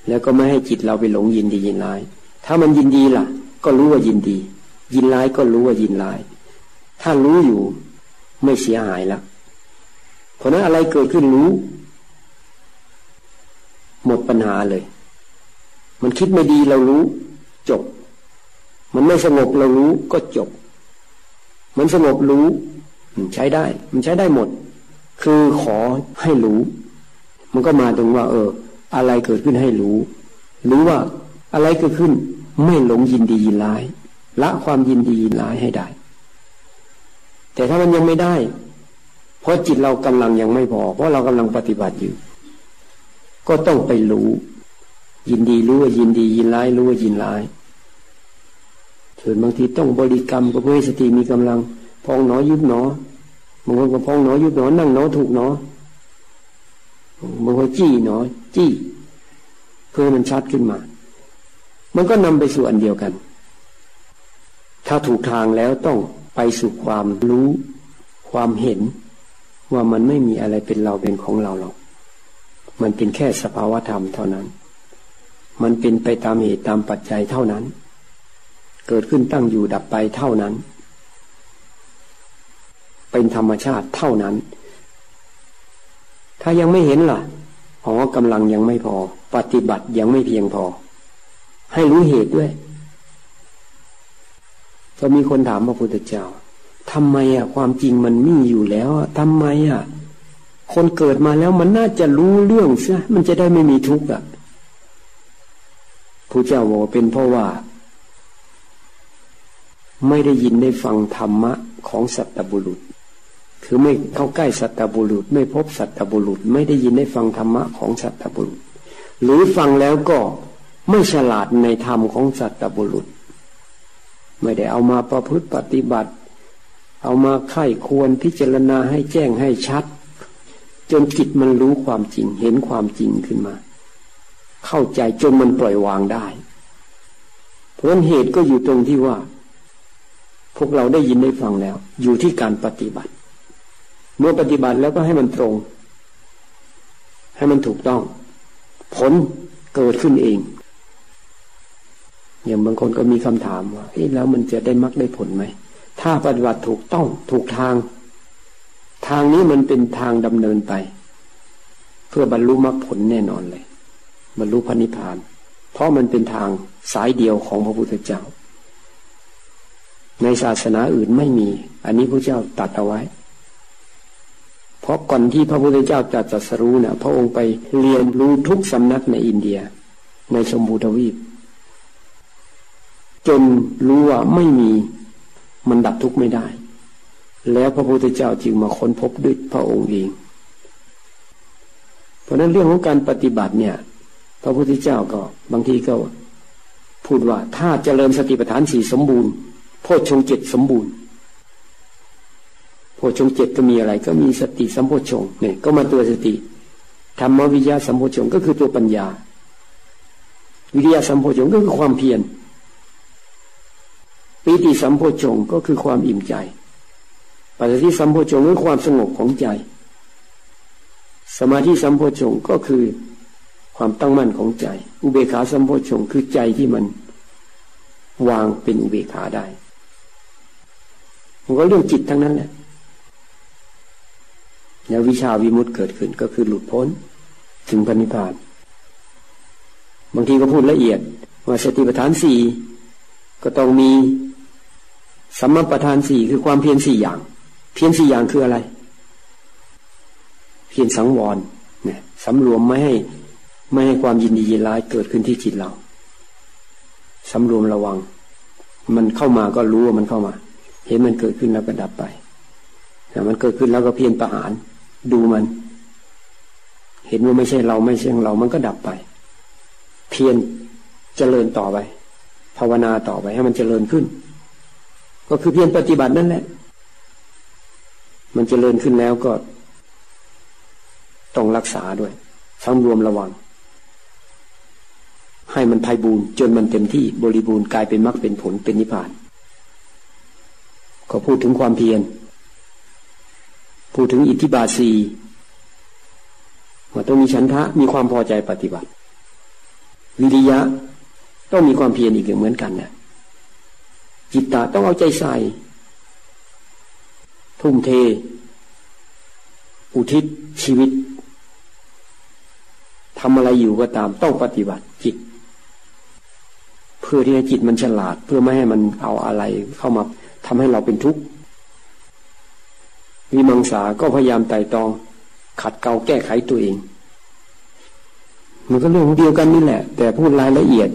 แล้วก็ไม่ให้จิตเราไปหลงยินดียินร้าย ถ้ามันยินดีล่ะ ก็รู้ว่ายินดี ยินร้ายก็รู้ว่ายินร้าย ถ้ารู้อยู่ไม่เสียหายล้วเพราะนั้นอะไรเกิดขึ้นรู้ หมดปัญหาเลย มันคิดไม่ดีเรารู้ จบ มันไม่สงบเรารู้ก็จบ มันสงบรู้มันใช้ได้ มันใช้ได้หมด คือขอให้รู้ มันก็มาตรงว่า เออ อะไรเกิดขึ้นให้รู้ รู้ว่าอะไรเกิดขึ้น ไม่หลงยินดียินร้าย ละความยินดียินร้ายให้ได้ แต่ถ้ามันยังไม่ได้ เพราะจิตเรากำลังยังไม่พอ เพราะเรากำลังปฏิบัติอยู่ ก็ต้องไปรู้ ยินดีรู้ว่ายินดียินร้ายรู้ว่ายินร้ายส่วนบางทีต้องบริกรรมก็เพื่อให้สติมีกำลัง พองหนอยุบหนอบางคนก็พองหนอยุบหนอนั่งหนอถูกหนอบางคนจี้หนอจี้ เพื่อมันชัดขึ้นมา มันก็นำไปสู่อันเดียวกัน ถ้าถูกทางแล้วต้องไปสู่ความรู้ ความเห็น ว่ามันไม่มีอะไรเป็นเราเป็นของเราหรอก มันเป็นแค่สภาวธรรมเท่านั้น มันเป็นไปตามเหตุตามปัจจัยเท่านั้น เกิดขึ้นตั้งอยู่ดับไปเท่านั้น เป็นธรรมชาติเท่านั้น ถ้ายังไม่เห็นล่ะอ๋อกำลังยังไม่พอ ปฏิบัติยังไม่เพียงพอ ให้รู้เหตุด้วยก็มีคนถามพระพุทธเจ้าทำไมอะ ความจริงมันมีอยู่แล้วอะทำไมอะ คนเกิดมาแล้วมันน่าจะรู้เรื่องใช่มันจะได้ไม่มีทุกข์อะผู้เจ้าบอกเป็นเพราะว่า ไม่ได้ยินได้ฟังธรรมะของสัตบุรุษ คือไม่เข้าใกล้สัตบุรุษ ไม่พบสัตบุรุษ ไม่ได้ยินได้ฟังธรรมะของสัตบุรุษ หรือฟังแล้วก็ไม่ฉลาดในธรรมของสัตบุรุษ ไม่ได้เอามาประพฤติปฏิบัติ เอามาไข้ควรพิจารณาให้แจ้งให้ชัด จนจิตมันรู้ความจริง เห็นความจริงขึ้นมา เข้าใจจนมันปล่อยวางได้ เพราะเหตุก็อยู่ตรงที่ว่า พวกเราได้ยินได้ฟังแล้ว อยู่ที่การปฏิบัติ เมื่อปฏิบัติแล้วก็ให้มันตรง ให้มันถูกต้อง ผลเกิดขึ้นเองอย่างบางคนก็มีคำถามว่าเอ๊ะแล้วมันจะได้มรรคได้ผลไหม ถ้าปฏิบัติถูกต้องถูกทาง ทางนี้มันเป็นทางดำเนินไป เพื่อบรรลุมรรคผลแน่นอนเลยบรรลุพระนิพพาน เพราะมันเป็นทางสายเดียวของพระพุทธเจ้า ในศาสนาอื่นไม่มี อันนี้พระเจ้าตัดเอาไว้ เพราะก่อนที่พระพุทธเจ้าจะจัสรู้เนะ่ยพระองค์ไปเรียนรู้ทุกสำนักในอินเดีย ในชมพูทวีป จนรู้ว่าไม่มีมันดับทุกข์ไม่ได้ แล้วพระพุทธเจ้าจึงมาค้นพบด้วยพระองค์เอง เพราะนั้นเรื่องของการปฏิบัติเนี่ย พระพุทธเจ้าก็บางทีก็พูดว่าถ้าเจริญสติปัฏฐานสี่สมบูรณ์โพชฌงเจ็ดสมบูรณ์โพชฌงเจ็ดก็มีอะไร ก็มีสติสัมโพชฌงเนี่ยก็มาตัวสติธรรมวิญญาสัมโพชฌงก็คือตัวปัญญา วิริยะสัมโพชฌงก็คือความเพียรปีติสัมโพชงก็คือความอิ่มใจ ปัจจิสัมโพชงคือความสงบของใจ สมาธิสัมโพชงก็คือความตั้งมั่นของใจ อุเบกขาสัมโพชงคือใจที่มันวางเป็นอุเบกขาได้มันก็เรื่องจิตทั้งนั้นแหละแล้ววิชาวิมุตต์เกิดขึ้นก็คือหลุดพ้นถึงพันิพานบางทีก็พูดละเอียด ว่าสติปัฏฐานสี่ก็ต้องมีสัมมาประธานสี่คือความเพียรสี่อย่าง เพียรสี่อย่างคืออะไร เพียรสังวรเนี่ยสำรวมไม่ให้ไม่ให้ความยินดียินร้ายเกิดขึ้นที่จิตเราสำรวมระวัง มันเข้ามาก็รู้ว่ามันเข้ามา เห็นมันเกิดขึ้นแล้วก็ดับไปแต่มันเกิดขึ้นแล้วก็เพียรประหาร ดูมัน เห็นว่าไม่ใช่เราไม่ใช่เรา มันก็ดับไป เพียรเจริญต่อไป ภาวนาต่อไปให้มันเจริญขึ้น ก็คือเพียรปฏิบัตินั่นแหละ มันจเจริญขึ้นแล้วก็ ต้องรักษาด้วยสำรวมระวัง ให้มันภัยบูรจนมันเต็มที่บริบูรณ์กลายเป็นมรรคเป็นผลเป็นนิพพาน ก็พูดถึงความเพียรพูดถึงอิทธิบาสีว่าต้องมีฉันทะมีความพอใจปฏิบัติ วิริยะต้องมีความเพียรอีกเหมือนกันนะจิตตาต้องเอาใจใส่ ทุ่มเท อุทิศชีวิตทำอะไรอยู่ก็ตามต้องปฏิบัติจิต เพื่อที่ให้จิตมันฉลาด เพื่อไม่ให้มันเอาอะไรเข้ามาทำให้เราเป็นทุกข์วิมังสาก็พยายามไต่ตอง ขัดเกลาแก้ไขตัวเอง มันก็เรื่องเดียวกันนี่แหละ แต่พูดรายละเอียด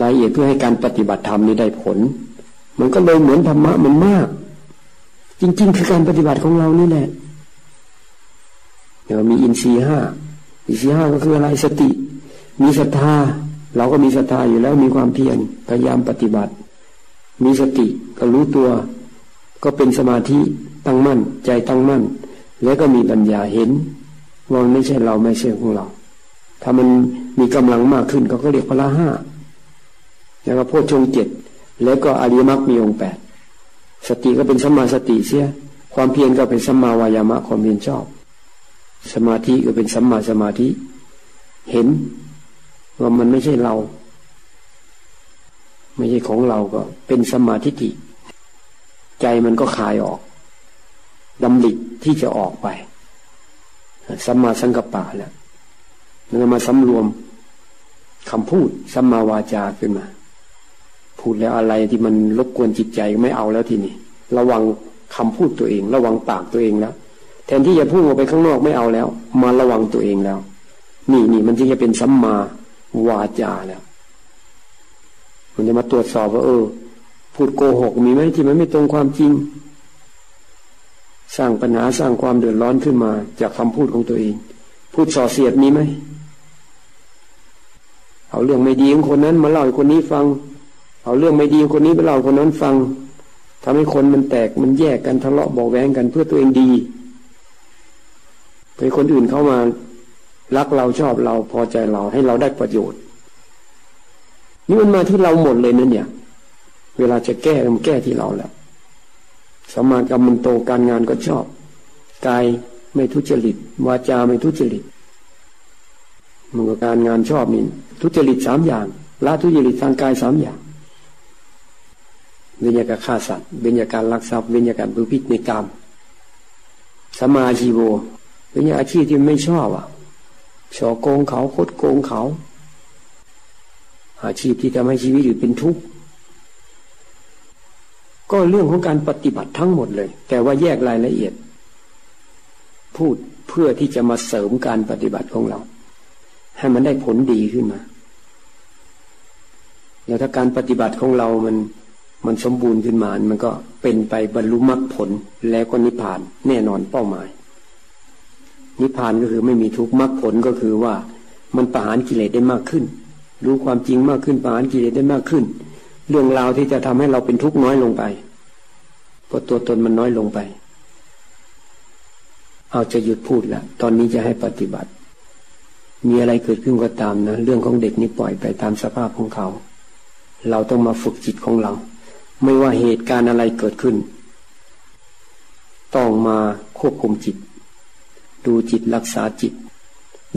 รายละเอียดเพื่อให้การปฏิบัติธรรมนี้ได้ผล มันก็เลยเหมือนธรรมะมันมาก จริง ๆ คือการปฏิบัติของเรานี่แหละเดี๋ยวมีอินทรีห้าอินทรีห้าก็คืออะไรสติ มีศรัทธา เราก็มีศรัทธาอยู่แล้วมีความเพียรพยายามปฏิบัติ มีสติก็รู้ตัว ก็เป็นสมาธิตั้งมั่น ใจตั้งมั่น แล้วก็มีปัญญาเห็นว่าไม่ใช่เราไม่ใช่ของเรา ถ้ามันมีกำลังมากขึ้นก็ก็เรียกพละห้าแล้วก็โพชฌงเจ็ด แล้วก็อริยมรรคมีองค์แปดสติก็เป็นสัมมาสติเสีย ความเพียรก็เป็นสัมมาวายามะความเพียรชอบ สมาธิก็เป็นสัมมาสมาธิ เห็นว่ามันไม่ใช่เรา ไม่ใช่ของเราก็ เป็นสมาธิิใจมันก็คลายออกดำริที่จะออกไปสัมมาสังกัปปะแล้วมันมาสำรวมคำพูดสัมมาวาจาขึ้นมา พูดแล้วอะไรที่มันรบกวนจิตใจไม่เอาแล้วทีนี้ระวังคำพูดตัวเอง ระวังปากตัวเองแล้วแทนที่จะพูดออกไปข้างนอกไม่เอาแล้ว มาระวังตัวเองแล้ว นี่นี่มันจึงจะเป็นสัมมาวาจาแล้วมันจะมาตรวจสอบว่าเออ พูดโกหกมีไหมที่มันไม่ตรงความจริง สร้างปัญหาสร้างความเดือดร้อนขึ้นมา จากคำพูดของตัวเอง พูดส่อเสียดมีไหมเอาเรื่องไม่ดีของคนนั้นมาเล่าให้คนนี้ฟัง เอาเรื่องไม่ดีคนนี้ไปเล่าคนนั้นฟังทำให้คนมันแตกมันแยกกันทะเลาะบอกแว้งกันเพื่อตัวเองดีไปคนอื่นเข้ามารักเราชอบเราพอใจเราให้เราได้ประโยชน์ นี่มันมาที่เราหมดเลยนั่นเนี่ย เวลาจะแก้มันแก้ที่เราแล้วสมานกรรมันโตการงานก็ชอบกายไม่ทุจริตวาจาไม่ทุจริตมันก็การงานชอบนี่ทุจริตสามอย่างละทุจริตทางกายสามอย่าง เว้นจาการฆ่าสัตว์เว้นจากการลักทรัพย์เว้นจากการบุพิษในกรรมสมาชีโวเว้นจากอาชีพที่ไม่ชอบอะชอโกงเขาคดโกงเขา อาชีพที่ทำให้ชีวิตอยู่เป็นทุกข์ก็เรื่องของการปฏิบัติทั้งหมดเลย แต่ว่าแยกรายละเอียด พูดเพื่อที่จะมาเสริมการปฏิบัติของเรา ให้มันได้ผลดีขึ้นมาแล้วถ้าการปฏิบัติของเรามัน มันสมบูรณ์ขึ้นมา มันก็เป็นไปบรรลุมรรคผลแล้วก็นิพพานแน่นอนเป้าหมาย นิพพานก็คือไม่มีทุกข์มรรคผลก็คือว่ามันประหารกิเลสได้มากขึ้น รู้ความจริงมากขึ้นประหารกิเลสได้มากขึ้น เรื่องราวที่จะทำให้เราเป็นทุกข์น้อยลงไปเพราะตัวตนมันน้อยลงไป เอาจะหยุดพูดล้วตอนนี้จะให้ปฏิบัติ มีอะไรเกิดขึ้นก็ตามนะ เรื่องของเด็กนี่ปล่อยไปตามสภาพของเขา เราต้องมาฝึกจิตของเรา ไม่ว่าเหตุการณ์อะไรเกิดขึ้น ต้องมาควบคุมจิต ดูจิตรักษาจิต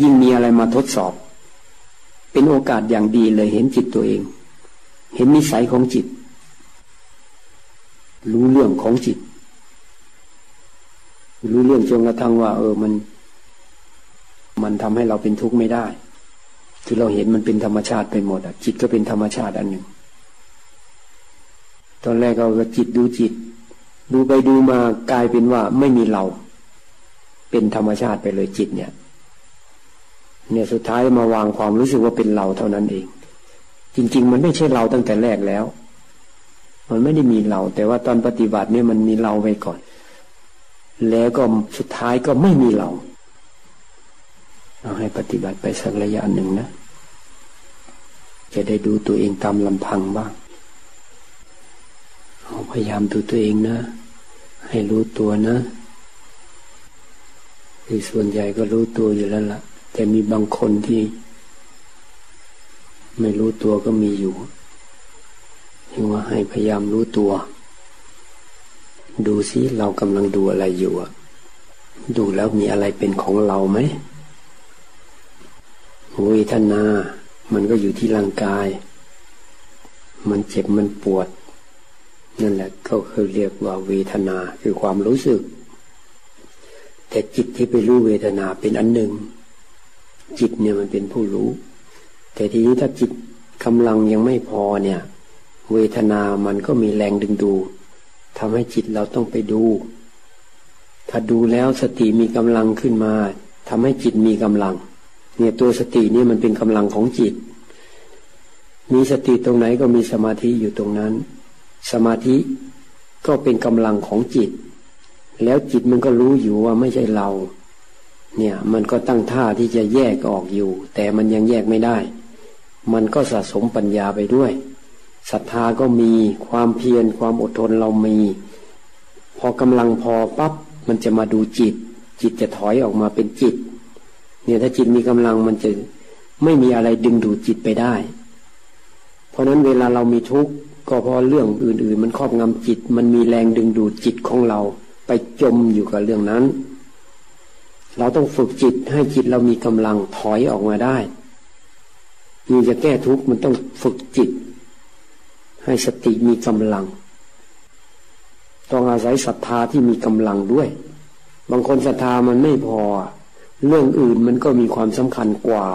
ยิ่งมีอะไรมาทดสอบ เป็นโอกาสอย่างดีเลยเห็นจิตตัวเอง เห็นนิสัยของจิต รู้เรื่องของจิต รู้เรื่องจนกระทั่งว่า เออมัน มันทำให้เราเป็นทุกข์ไม่ได้ คือเราเห็นมันเป็นธรรมชาติไปหมดอะ จิตก็เป็นธรรมชาติอันหนึ่ง ตอนแรกเราก็จิตดูจิต ดูไปดูมากลายเป็นว่าไม่มีเรา เป็นธรรมชาติไปเลยจิตเนี่ย เนี่ยสุดท้ายมาวางความรู้สึกว่าเป็นเราเท่านั้นเอง จริง ๆ มันไม่ใช่เราตั้งแต่แรกแล้ว มันไม่ได้มีเรา แต่ว่าตอนปฏิบัติเนี่ยมันมีเราไว้ก่อน แล้วก็สุดท้ายก็ไม่มีเราเอาให้ปฏิบัติไปสักระยะหนึ่งนะ จะได้ดูตัวเองตามลำพังบ้าง พยายามดูตัวเองนะ ให้รู้ตัวนะคือส่วนใหญ่ก็รู้ตัวอยู่แล้วละ่ะ แต่มีบางคนที่ ไม่รู้ตัวก็มีอยู่ยังว่าให้พยายามรู้ตัว ดูซิเรากำลังดูอะไรอยู่อะดูแล้วมีอะไรเป็นของเราไหมเวทนา มันก็อยู่ที่ร่างกาย มันเจ็บมันปวด นั่นแหละก็คือเรียกว่าเวทนาคือความรู้สึก แต่จิตที่ไปรู้เวทนาเป็นอันหนึ่ง จิตเนี่ยมันเป็นผู้รู้ แต่ทีนี้ถ้าจิตกำลังยังไม่พอเนี่ย เวทนามันก็มีแรงดึงดูทำให้จิตเราต้องไปดู ถ้าดูแล้วสติมีกำลังขึ้นมาทำให้จิตมีกำลัง เนี่ยตัวสตินี่มันเป็นกำลังของจิต มีสติตรงไหนก็มีสมาธิอยู่ตรงนั้น สมาธิก็เป็นกำลังของจิต แล้วจิตมันก็รู้อยู่ว่าไม่ใช่เรา เนี่ยมันก็ตั้งท่าที่จะแยกออกอยู่ แต่มันยังแยกไม่ได้ มันก็สะสมปัญญาไปด้วยศรัทธาก็มีความเพียรความอดทนเรามี พอกำลังพอปับ๊บมันจะมาดูจิต จิตจะถอยออกมาเป็นจิต เนี่ยถ้าจิตมีกำลังมันจะไม่มีอะไรดึงดูดจิตไปได้ เพราะนั้นเวลาเรามีทุกข์ ก็เพราะเรื่องอื่น ๆ มันครอบงำจิต มันมีแรงดึงดูดจิตของเรา ไปจมอยู่กับเรื่องนั้น เราต้องฝึกจิตให้จิตเรามีกำลังถอยออกมาได้นี่จะแก้ทุกข์มันต้องฝึกจิต ให้สติมีกำลัง ต้องอาศัยศรัทธาที่มีกำลังด้วย บางคนศรัทธามันไม่พอ เรื่องอื่นมันก็มีความสำคัญกว่า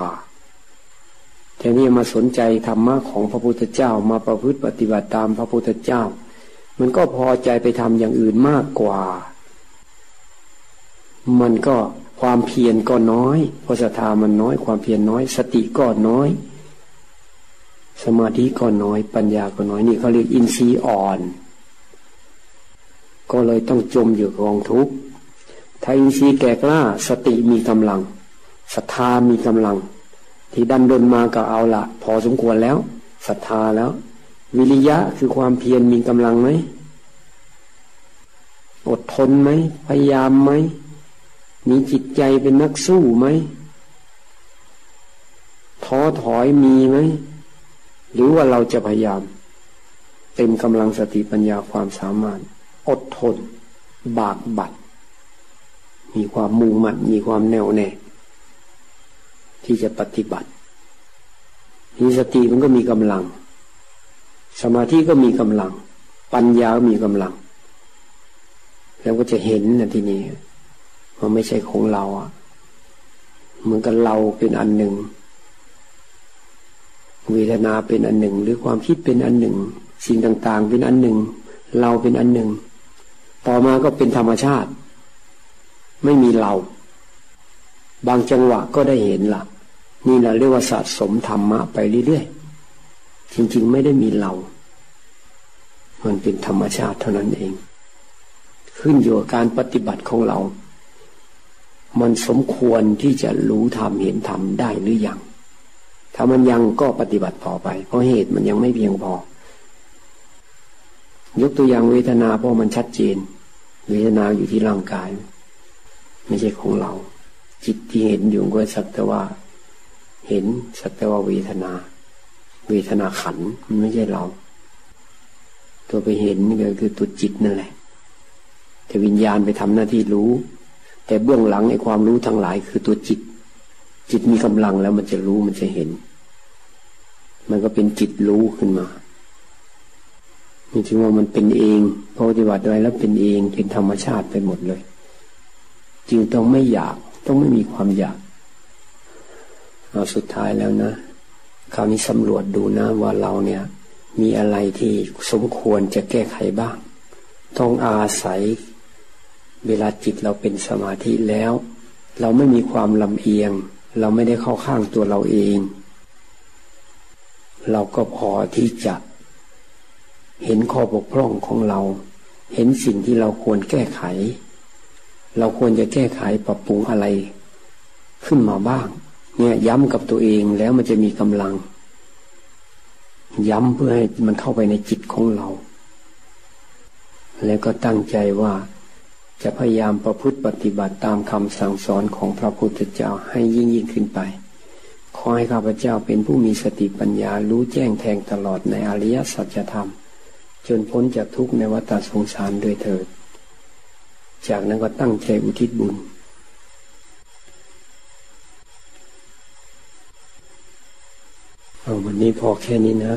แต่นี่มาสนใจธรรมะของพระพุทธเจ้ามาประพฤติปฏิบัติตามพระพุทธเจ้า มันก็พอใจไปทำอย่างอื่นมากกว่า มันก็ความเพียรก็น้อยเพราะศรัทธามันน้อยความเพียรน้อย สติก็น้อย สมาธิก็น้อย ปัญญาก็น้อยนี่เขาเรียกอินทรีย์อ่อน ก็เลยต้องจมอยู่กองทุกข์ถ้าอินทรีย์แก่กล้า สติมีกำลังศรัทธามีกำลัง ที่ดันดนมาก็เอาละพอสมควรแล้วศรัทธาแล้ว วิริยะคือความเพียรมีกำลังไหมอดทนไหมพยายามไหมมีจิตใจเป็นนักสู้ไหมท้อถอยมีไหมหรือว่าเราจะพยายาม เต็มกำลังสติปัญญาความสามารถ อดทน บากบัดมีความมุ่งมั่นมีความแน่วแน่ ที่จะปฏิบัติมีสติมันก็มีกำลัง สมาธิก็มีกำลัง ปัญญามีกำลัง แล้วก็จะเห็นนะทีนี้มันไม่ใช่ของเราอะเหมือนกับเราเป็นอันหนึ่ง เวทนาเป็นอันหนึ่ง หรือความคิดเป็นอันหนึ่ง สิ่งต่างๆ เป็นอันหนึ่ง เราเป็นอันหนึ่ง ต่อมาก็เป็นธรรมชาติ ไม่มีเรา บางจังหวะก็ได้เห็นละนี่แหละเรียกว่าสะสมธรรมะไปเรื่อยๆจริงๆไม่ได้มีเรา มันเป็นธรรมชาติเท่านั้นเอง ขึ้นอยู่กับการปฏิบัติของเรา มันสมควรที่จะรู้ธรรมเห็นธรรมได้หรือยังถ้ามันยังก็ปฏิบัติต่อไป เพราะเหตุมันยังไม่เพียงพอยกตัวอย่างเวทนาเพราะมันชัดเจน เวทนาอยู่ที่ร่างกาย ไม่ใช่ของเรา จิตที่เห็นอยู่ก็สักแต่ว่า เห็นสักแต่ว่าเวทนา เวทนาขันมันไม่ใช่เรา ตัวไปเห็นนี่ก็คือตัวจิตนั่นแหละแต่วิญญาณไปทำหน้าที่รู้ แต่เบื้องหลังในความรู้ทั้งหลายคือตัวจิต จิตมีกำลังแล้วมันจะรู้มันจะเห็น มันก็เป็นจิตรู้ขึ้นมานี่จึงว่ามันเป็นเองพอปฏิบัติไว้แล้วเป็นเองเป็นธรรมชาติไปหมดเลย จึงต้องไม่อยาก ต้องไม่มีความอยากเอาสุดท้ายแล้วนะคราวนี้สำรวจดูนะว่าเราเนี่ย มีอะไรที่สมควรจะแก้ไขบ้าง ต้องอาศัย เวลาจิตเราเป็นสมาธิแล้ว เราไม่มีความลำเอียง เราไม่ได้เข้าข้างตัวเราเอง เราก็พอที่จะเห็นข้อบกพร่องของเรา เห็นสิ่งที่เราควรแก้ไข เราควรจะแก้ไขปรับปรุงอะไร ขึ้นมาบ้าง เนี่ยย้ำกับตัวเองแล้วมันจะมีกำลัง ย้ำเพื่อให้มันเข้าไปในจิตของเรา แล้วก็ตั้งใจว่าจะพยายามประพฤติปฏิบัติตามคำสั่งสอนของพระพุทธเจ้าให้ยิ่งยิ่งขึ้นไป ขอให้ข้าพเจ้าเป็นผู้มีสติปัญญารู้แจ้งแทงตลอดในอริยสัจธรรม จนพ้นจากทุกข์ในวัฏสงสารด้วยเถิด จากนั้นก็ตั้งใจอุทิศบุญวันนี้พอแค่นี้นะ